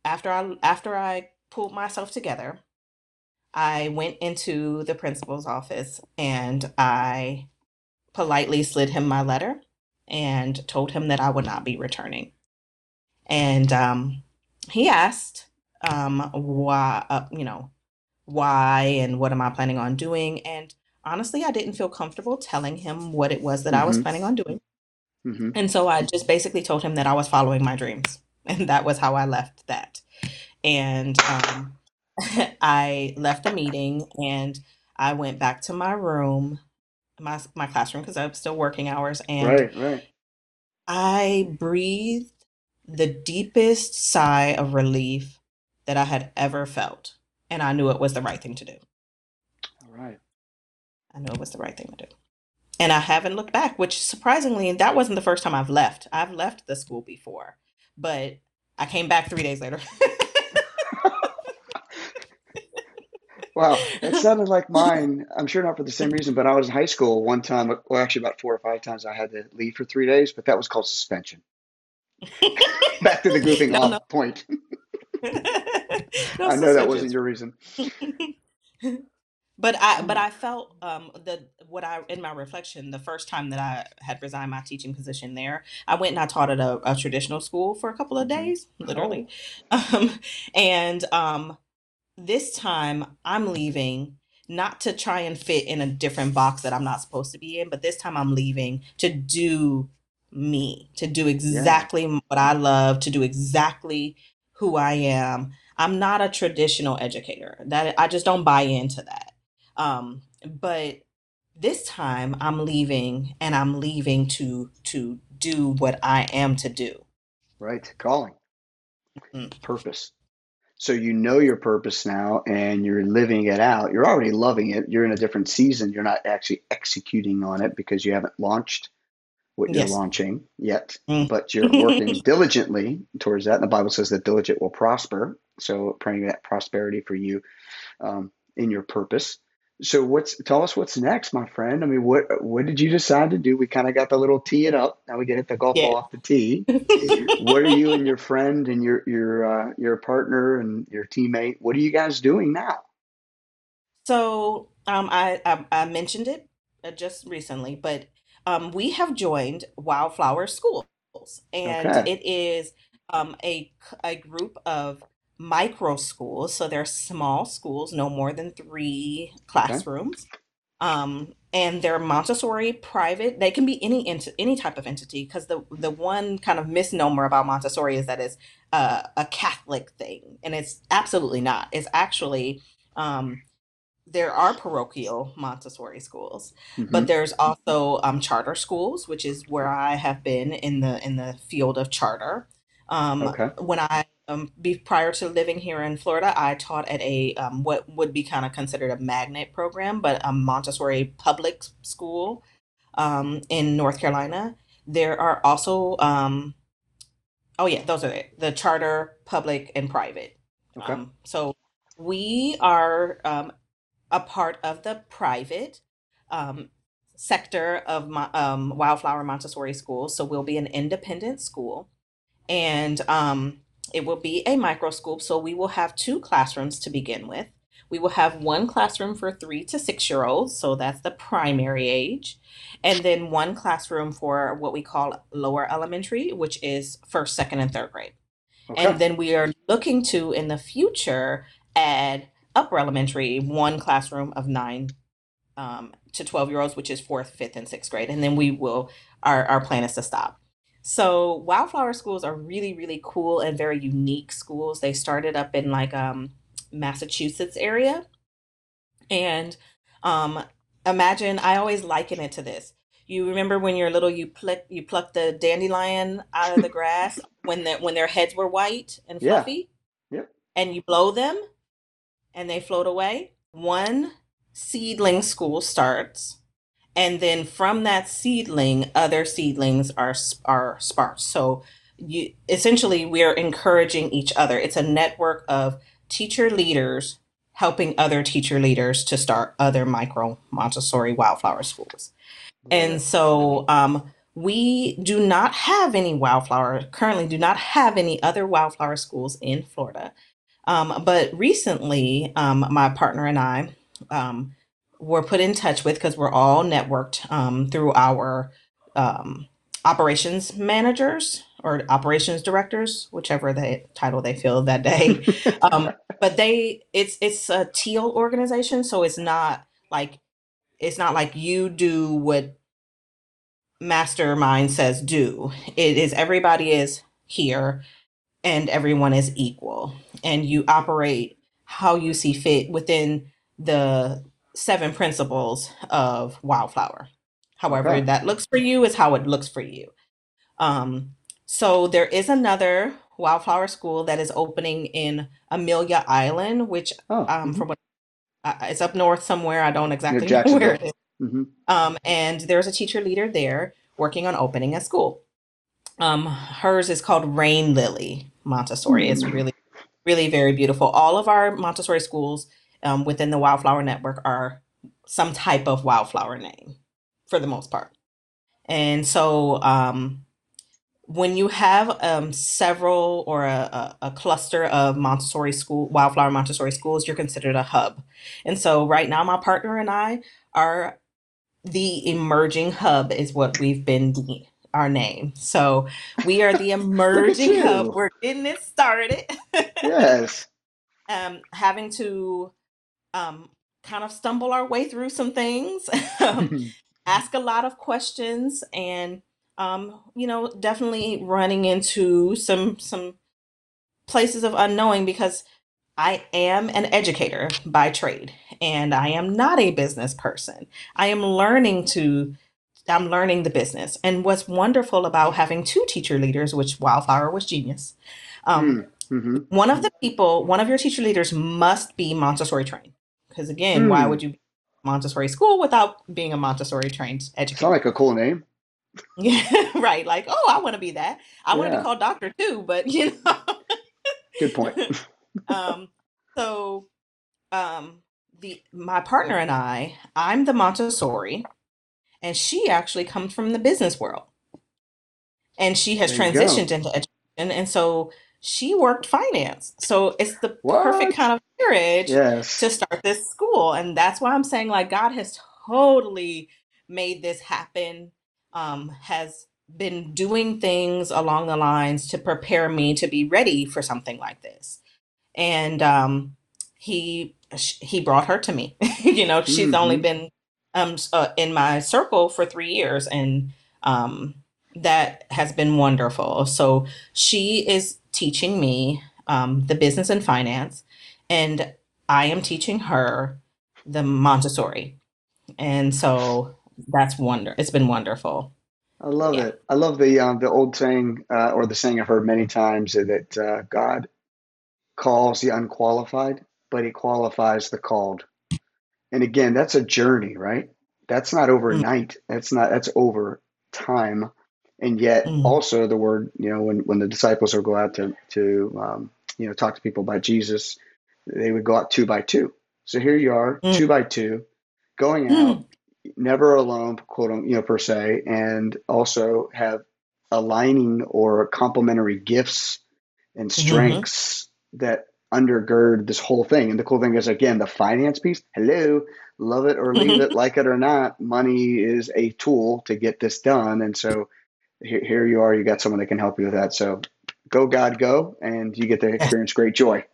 after I after I pulled myself together, I went into the principal's office and I politely slid him my letter and told him that I would not be returning. And um, he asked um, why, uh, you know, why and what am I planning on doing? And honestly, I didn't feel comfortable telling him what it was that I was hmm planning on doing. Hmm And so I just basically told him that I was following my dreams. And that was how I left that. And um, I left the meeting and I went back to my room, my, my classroom, because I was still working hours. And Right, right. I breathed the deepest sigh of relief that I had ever felt. And I knew it was the right thing to do. All right. I knew it was the right thing to do. And I haven't looked back, which surprisingly, that wasn't the first time I've left. I've left the school before, but I came back three days later. Wow, it sounded like mine. I'm sure not for the same reason, but I was in high school one time, well, actually about four or five times I had to leave for three days, but that was called suspension. Back to the goofing No, no. off point. No I know that wasn't your reason. But I but Hmm. I felt um the what I in my reflection the first time that I had resigned my teaching position there I went and I taught at a, a traditional school for a couple of hmm days literally. Oh, um and um this time I'm leaving not to try and fit in a different box that I'm not supposed to be in but this time I'm leaving to do me to do yeah, exactly what I love to do exactly who I am. I'm not a traditional educator. That I just don't buy into that um, but this time I'm leaving and I'm leaving to to do what I am to do. right. Calling, Mm. purpose. So you know your purpose now and you're living it out. You're already loving it. You're in a different season. You're not actually executing on it because you haven't launched what you're launching yet, Mm. but you're working diligently towards that. And the Bible says that diligent will prosper. So praying that prosperity for you um, in your purpose. So what's tell us what's next, my friend? I mean, what what did you decide to do? We kind of got the little tee it up. Now we get hit the golf Yeah. ball off the tee. What are you and your friend and your your uh, your partner and your teammate? What are you guys doing now? So um, I, I I mentioned it uh, just recently, but um, we have joined Wildflower Schools, and Okay, it is um, a a group of micro schools. So they're small schools, no more than three okay, classrooms, um, and they're Montessori private. They can be any ent- any type of entity because the the one kind of misnomer about Montessori is that it's uh, a Catholic thing, and it's absolutely not. It's actually um, there are parochial Montessori schools, hmm but there's also um, charter schools, which is where I have been in the in the field of charter. Um, okay, when I um, be, prior to living here in Florida, I taught at a um, what would be kind of considered a magnet program, but a Montessori public school um, in North Carolina. There are also, um, oh yeah, those are it, the charter, public, and private. Okay. Um, so we are um, a part of the private um, sector of my, um, Wildflower Montessori School. So we'll be an independent school, and um, it will be a micro school. So we will have two classrooms to begin with. We will have one classroom for three to six year olds, so that's the primary age, and then one classroom for what we call lower elementary, which is first, second, and third grade. Okay. And then we are looking to in the future add upper elementary one classroom of nine um, to 12 year olds, which is fourth, fifth, and sixth grade. And then we will, our, our plan is to stop. So wildflower schools are really, really cool and very unique schools. They started up in like um, Massachusetts area. And um, imagine, I always liken it to this. You remember when you're little, you pluck you pluck the dandelion out of the grass when the, when their heads were white and Yeah. fluffy, Yep. and you blow them, and they float away. One seedling school starts, and then from that seedling, other seedlings are are sparked. So you essentially we are encouraging each other. It's a network of teacher leaders helping other teacher leaders to start other micro Montessori wildflower schools. And so um, we do not have any wildflower, currently do not have any other wildflower schools in Florida. Um, but recently, um, my partner and I um, were put in touch with, because we're all networked um, through our um, operations managers or operations directors, whichever the title they feel that day. um, but they, it's it's a teal organization, so it's not like it's not like you do what mastermind says do. It is everybody is here and everyone is equal and you operate how you see fit within the seven principles of wildflower. However, Okay. that looks for you is how it looks for you. Um, so there is another wildflower school that is opening in Amelia Island, which Oh, um, from what uh, it's up north somewhere. I don't exactly know where it is. hmm Um, and there's a teacher leader there working on opening a school. Um, hers is called Rain Lily Montessori. It's really, really very beautiful. All of our Montessori schools um, within the Wildflower Network are some type of wildflower name for the most part. And so um, when you have um, several or a, a, a cluster of Montessori school, wildflower Montessori schools, you're considered a hub. And so right now, my partner and I are the emerging hub is what we've been de- our name. So we are the emerging hub. We're getting it started. Yes. um, having to um, kind of stumble our way through some things, um, ask a lot of questions, and um, you know, definitely running into some some places of unknowing because I am an educator by trade and I am not a business person. I am learning to I'm learning the business. And what's wonderful about having two teacher leaders, which Wildflower was genius. Um, hmm one of the people, one of your teacher leaders must be Montessori trained. Because again, why Hmm. would you be Montessori school without being a Montessori trained educator? Sound like a cool name. Yeah, right. Like, oh, I want to be that. I want to Yeah. be called doctor too, but you know. Good point. um, so um, the my partner and I, I'm the Montessori, and she actually comes from the business world, and she has you go. transitioned into education, and so she worked finance. So it's the perfect kind of marriage Yes. to start this school, and that's why I'm saying like God has totally made this happen. Um, has been doing things along the lines to prepare me to be ready for something like this and um, he he brought her to me. you know, she's only Mhm. been um uh, in my circle for three years, and um, that has been wonderful. So she is teaching me um, the business and finance, and I am teaching her the Montessori, and so that's wonder. It's been wonderful. I love Yeah. it. I love the um, the old saying uh, or the saying I've heard many times that uh, God calls the unqualified, but he qualifies the called. And again, that's a journey, right? That's not Mm, overnight. That's not that's over time. And yet mm, also the word, you know, when, when the disciples would go out to to um, you know talk to people about Jesus, they would go out two by two. So here you are, mm, two by two, going out, mm, never alone, quote unquote, you know, per se, and also have aligning or complementary gifts and mhm, strengths that undergird this whole thing. And the cool thing is, again, the finance piece. Hello, love it or leave it, like it or not, money is a tool to get this done. And so here, here you are. You got someone that can help you with that. So go, God, go, and you get to experience great joy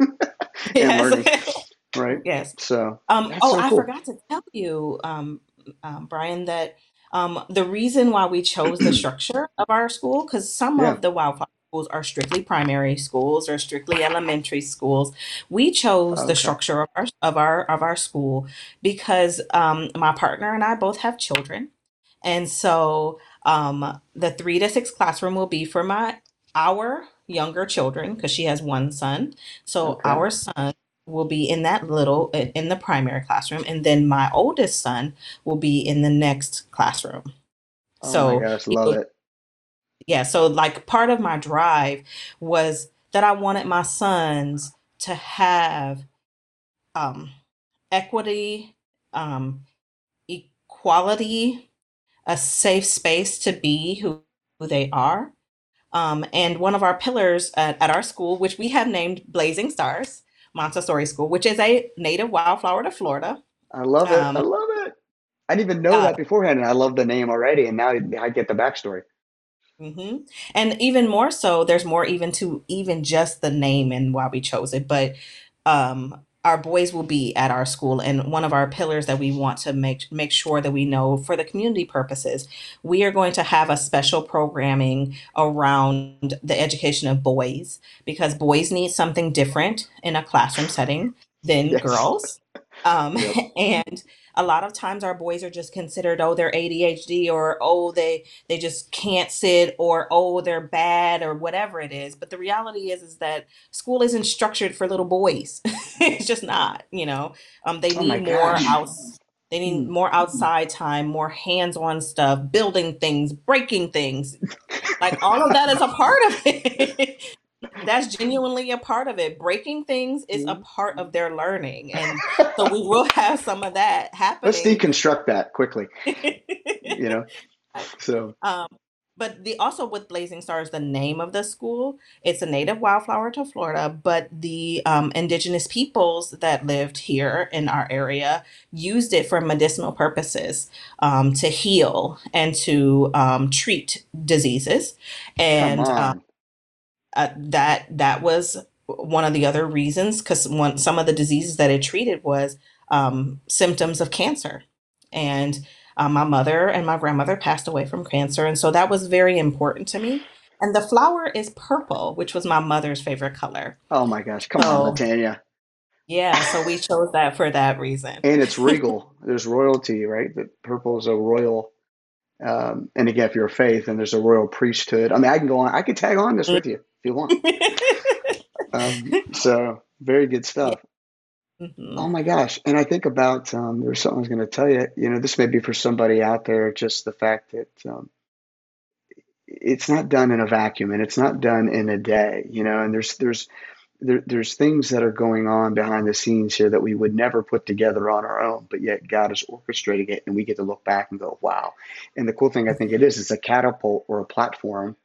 and learning. Yes. Right. Yes. So Um, oh, so I cool. forgot to tell you, um, um, Brian, that um, the reason why we chose the structure of our school, because some Yeah. of the wildflower schools are strictly primary schools or strictly elementary schools. We chose the structure of our of our of our school because um, my partner and I both have children, and so um, the three to six classroom will be for my our younger children because she has one son. So Okay. our son will be in that little in the primary classroom and then my oldest son will be in the next classroom Oh my so gosh, love know, it. yeah so like part of my drive was that i wanted my sons to have um equity um equality a safe space to be who, who they are um, and one of our pillars at, at our school, which we have named Blazing Stars Montessori School, which is a native wildflower to Florida. I love it. I Um, love it. I didn't even know uh, that beforehand, and I love the name already. And now I get the backstory. hmm And even more so, there's more even to even just the name and why we chose it. But um, our boys will be at our school, and one of our pillars that we want to make make sure that we know for the community purposes, we are going to have a special programming around the education of boys because boys need something different in a classroom setting than Yes. girls. Um, Yep. and a lot of times our boys are just considered, oh, they're ADHD or oh, they they just can't sit or oh, they're bad or whatever it is. But the reality is is that school isn't structured for little boys. it's just not, you know. Um, they Oh my need more gosh. out they need Hmm. more outside time, more hands-on stuff, building things, breaking things. Like all of that is a part of it. That's genuinely a part of it. Breaking things is a Mhm. part of their learning. And so we will have some of that happening. Let's deconstruct that quickly. You know. So um, but the also with Blazing Stars, the name of the school, it's a native wildflower to Florida, but the um, indigenous peoples that lived here in our area used it for medicinal purposes um, to heal and to um, treat diseases. come And um, on. Uh, that that was one of the other reasons because one some of the diseases that it treated was um, symptoms of cancer and uh, my mother and my grandmother passed away from cancer and so that was very important to me and the flower is purple which was my mother's favorite color Oh my gosh. Come on, LaTania. yeah so we chose that for that reason And it's regal. There's royalty, right? The purple is a royal. Um, and again, if you're a faith, and there's a royal priesthood. I mean, I can go on. I could tag on this with you you want. Um, so very good stuff. Oh Mhm. my gosh. And I think about um, there's something I was going to tell you. You know, this may be for somebody out there, just the fact that um, it's not done in a vacuum and it's not done in a day, you know, and there's there's there, there's things that are going on behind the scenes here that we would never put together on our own, but yet God is orchestrating it and we get to look back and go, wow. And the cool thing I think it is, it's a catapult or a platform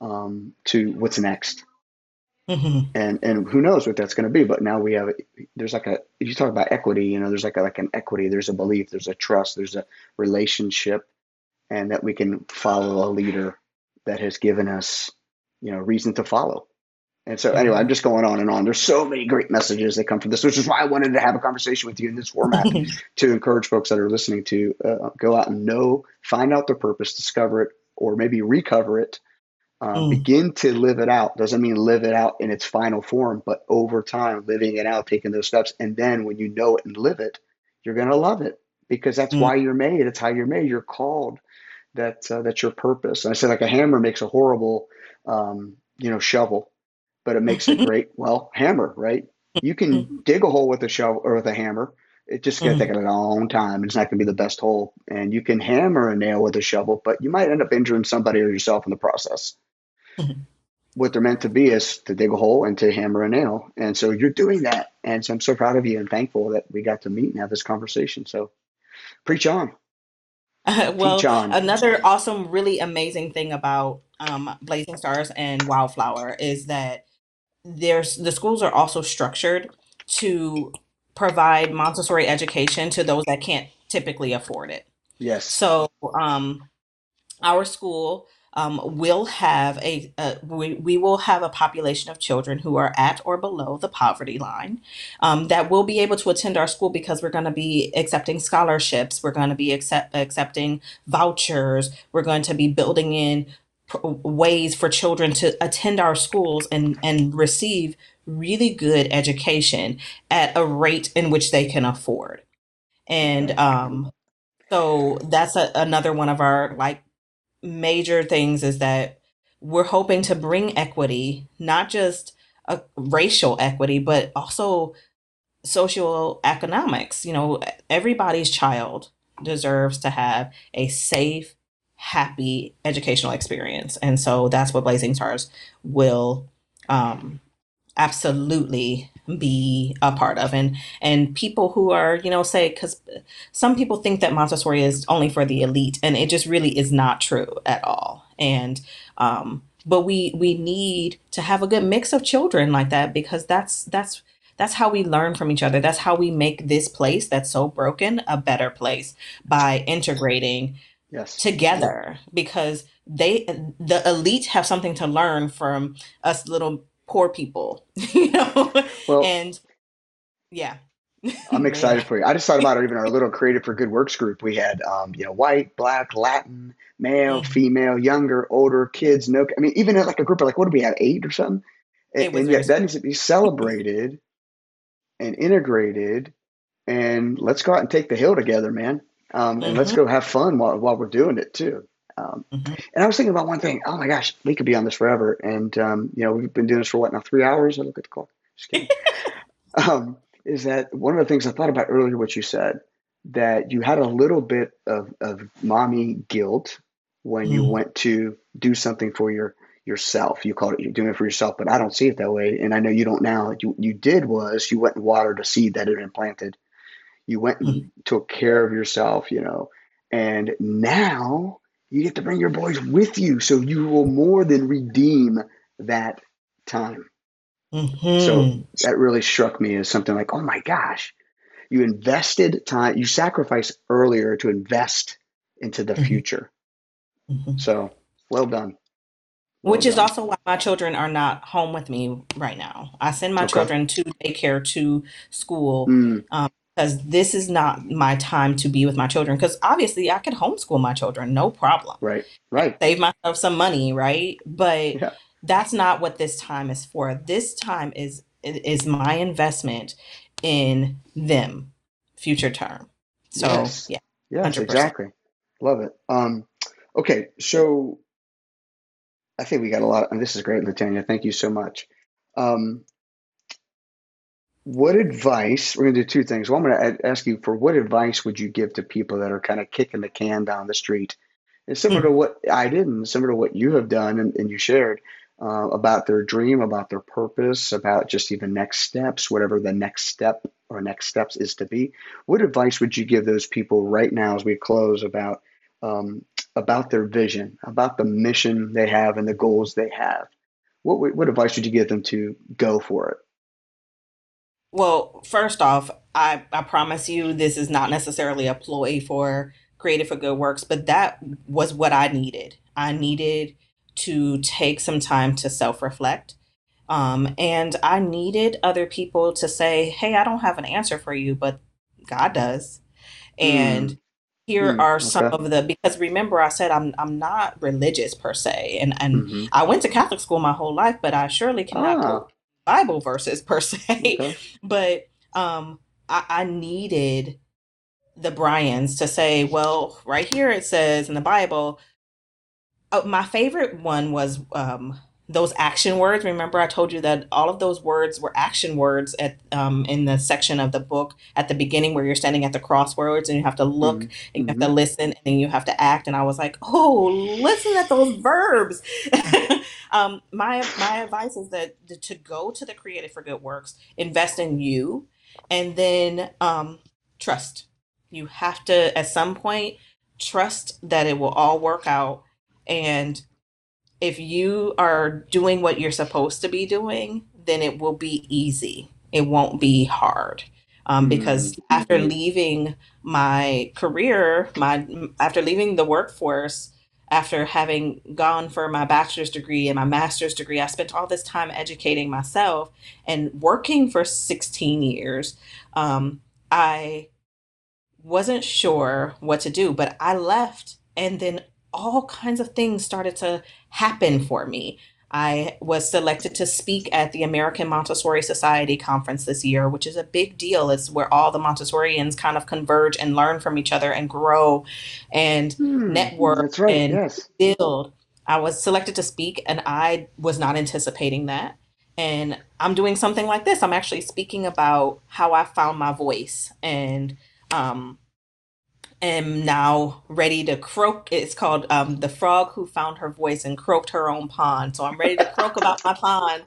um, to what's next Mhm. and and who knows what that's going to be but now we have there's like a if you talk about equity you know there's like a, like an equity there's a belief there's a trust there's a relationship and that we can follow a leader that has given us you know reason to follow and so anyway i'm Mhm. just going on and on there's so many great messages that come from this which is why i wanted to have a conversation with you in this format to encourage folks that are listening to uh, go out and know find out their purpose discover it or maybe recover it uh, Mm. begin to live it out doesn't mean live it out in its final form but over time living it out taking those steps and then when you know it and live it you're going to love it because that's Mm. why you're made it's how you're made you're called that uh, that's your purpose and i said like a hammer makes a horrible um, you know shovel but it makes a great, well, hammer, right? You can mm-hmm. dig a hole with a shovel or with a hammer. It's just going to mm-hmm. take a long time. It's not going to be the best hole. And you can hammer a nail with a shovel, but you might end up injuring somebody or yourself in the process. Mm-hmm. What they're meant to be is to dig a hole and to hammer a nail. And so you're doing that. And so I'm so proud of you and thankful that we got to meet and have this conversation. So preach on. Uh, well, another awesome, really amazing thing about um, Blazing Stars and Wildflower is that there's the schools are also structured to provide Montessori education to those that can't typically afford it. Yes. So, um, our school um, will have a, a we, we will have a population of children who are at or below the poverty line um, that will be able to attend our school because we're going to be accepting scholarships we're going to be accept, accepting vouchers we're going to be building in ways for children to attend our schools and and receive really good education at a rate in which they can afford. And um so that's a, another one of our like major things is that we're hoping to bring equity, not just a racial equity, but also social economics. You know, everybody's child deserves to have a safe, happy educational experience. And so that's what Blazing Stars will um, absolutely be a part of. And and people who are you know say because some people think that montessori is only for the elite and it just really is not true at all. And um but we we need to have a good mix of children like that because that's that's that's how we learn from each other. That's how we make this place that's so broken a better place by integrating yes. together. Because they the elite have something to learn from us little poor people, you know? Well, and yeah. I'm excited for you. I just thought about it, even our little Created for Good Works group. We had, um, you know, white, black, Latin, male, mm-hmm. female, younger, older, kids. No, I mean, even like a group of like, what do we have, eight or something? And, and yet that needs to be celebrated and integrated. And let's go out and take the hill together, man. Um, and mm-hmm. let's go have fun while, while we're doing it too. Um, mm-hmm. And I was thinking about one thing. Oh my gosh, we could be on this forever. And um, you know, we've been doing this for what now? Three hours. I look at the clock. Just kidding. um, is that one of the things I thought about earlier? What you said that you had a little bit of of mommy guilt when mm. you went to do something for your yourself. You called it you're doing it for yourself, but I don't see it that way. And I know you don't now. You you did was you went and watered a seed that had been planted. You went and mm. took care of yourself, you know. And now you get to bring your boys with you so you will more than redeem that time. Mm-hmm. So that really struck me as something like, oh my gosh, you invested time, you sacrificed earlier to invest into the mm-hmm. future. Mm-hmm. So well done. Well Which is also why my children are not home with me right now. I send my okay. children to daycare, to school, mm. um, because this is not my time to be with my children. Because obviously, I could homeschool my children, no problem. Right, right. Save myself some money, right? But yeah. that's not what this time is for. This time is is my investment in them, future term. So yes. yeah, yes, 100%. exactly. Love it. Um, okay, so I think we got a lot. And this is great, LaTania. Thank you so much. Um, what advice we're going to do two things. Well, i'm going to ask you for what advice would you give to people that are kind of kicking the can down the street? It's similar mm-hmm. to what i did and similar to what you have done and, and you shared uh, about their dream about their purpose about just even next steps whatever the next step or next steps is to be. What advice would you give those people right now as we close about um, about their vision about the mission they have and the goals they have? What, what advice would you give them to go for it well, first off, I, I promise you this is not necessarily a ploy for Created for Good Works, but that was what I needed. I needed to take some time to self reflect. Um, and I needed other people to say, hey, I don't have an answer for you, but God does. And mm. here mm, are some okay. of the because remember I said I'm I'm not religious per se. And and mm-hmm. I went to Catholic school my whole life, but I surely cannot ah. Bible verses per se, okay. but um, I, I needed the Brians to say, well, right here it says in the Bible. Oh, my favorite one was um, those action words. Remember, I told you that all of those words were action words at um, in the section of the book at the beginning where you're standing at the crossroads and you have to look mm-hmm. and you have to mm-hmm. listen and then you have to act. And I was like, oh, listen at those verbs. um, my my advice is that to go to the Created for Good Works, invest in you, and then um, trust. You have to at some point trust that it will all work out and if you are doing what you're supposed to be doing, then it will be easy. It won't be hard. Um, because mm-hmm. after leaving my career, my after leaving the workforce, after having gone for my bachelor's degree and my master's degree, I spent all this time educating myself and working for 16 years. Um, I wasn't sure what to do, but I left and then all kinds of things started to happen for me. I was selected to speak at the American Montessori Society conference this year, which is a big deal. It's where all the Montessorians kind of converge and learn from each other and grow and hmm, network right, and yes. build. I was selected to speak and I was not anticipating that. And I'm doing something like this. I'm actually speaking about how I found my voice and um, am now ready to croak. It's called um, The Frog Who Found Her Voice and Croaked Her Own Pond. So I'm ready to croak about my pond.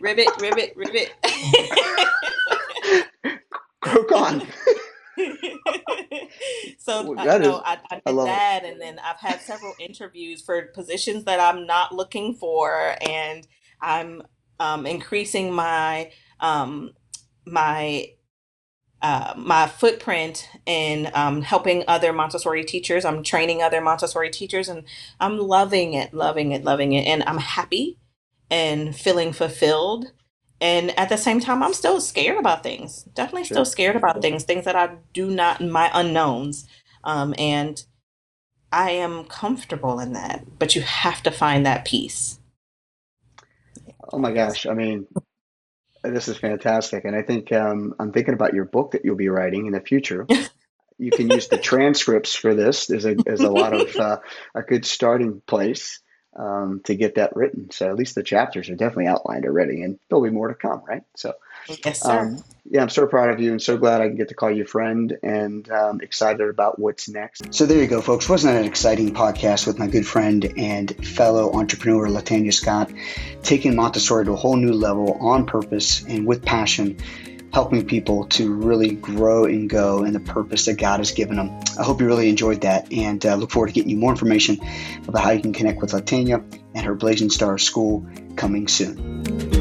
Ribbit, ribbit, ribbit. croak on. so well, you know, I, I did I that, it. and then I've had several interviews for positions that I'm not looking for, and I'm um, increasing my um, my uh, my footprint in um, helping other Montessori teachers. I'm training other Montessori teachers and I'm loving it, loving it, loving it. And I'm happy and feeling fulfilled. And at the same time, I'm still scared about things. Definitely sure. still scared about things, things that I do not, my unknowns. Um, and I am comfortable in that, but you have to find that peace. Oh my gosh. I mean, this is fantastic, and I think um, I'm thinking about your book that you'll be writing in the future. you can use the transcripts for this. There's a there's a lot of uh, a good starting place um, to get that written. So at least the chapters are definitely outlined already, and there'll be more to come, right? So Yes, sir. Um, yeah, I'm so proud of you and so glad I can get to call you a friend and um, excited about what's next. So there you go, folks. Wasn't that an exciting podcast with my good friend and fellow entrepreneur, LaTania Scott, taking Montessori to a whole new level on purpose and with passion, helping people to really grow and go in the purpose that God has given them. I hope you really enjoyed that and uh, look forward to getting you more information about how you can connect with LaTania and her Blazing Star School coming soon.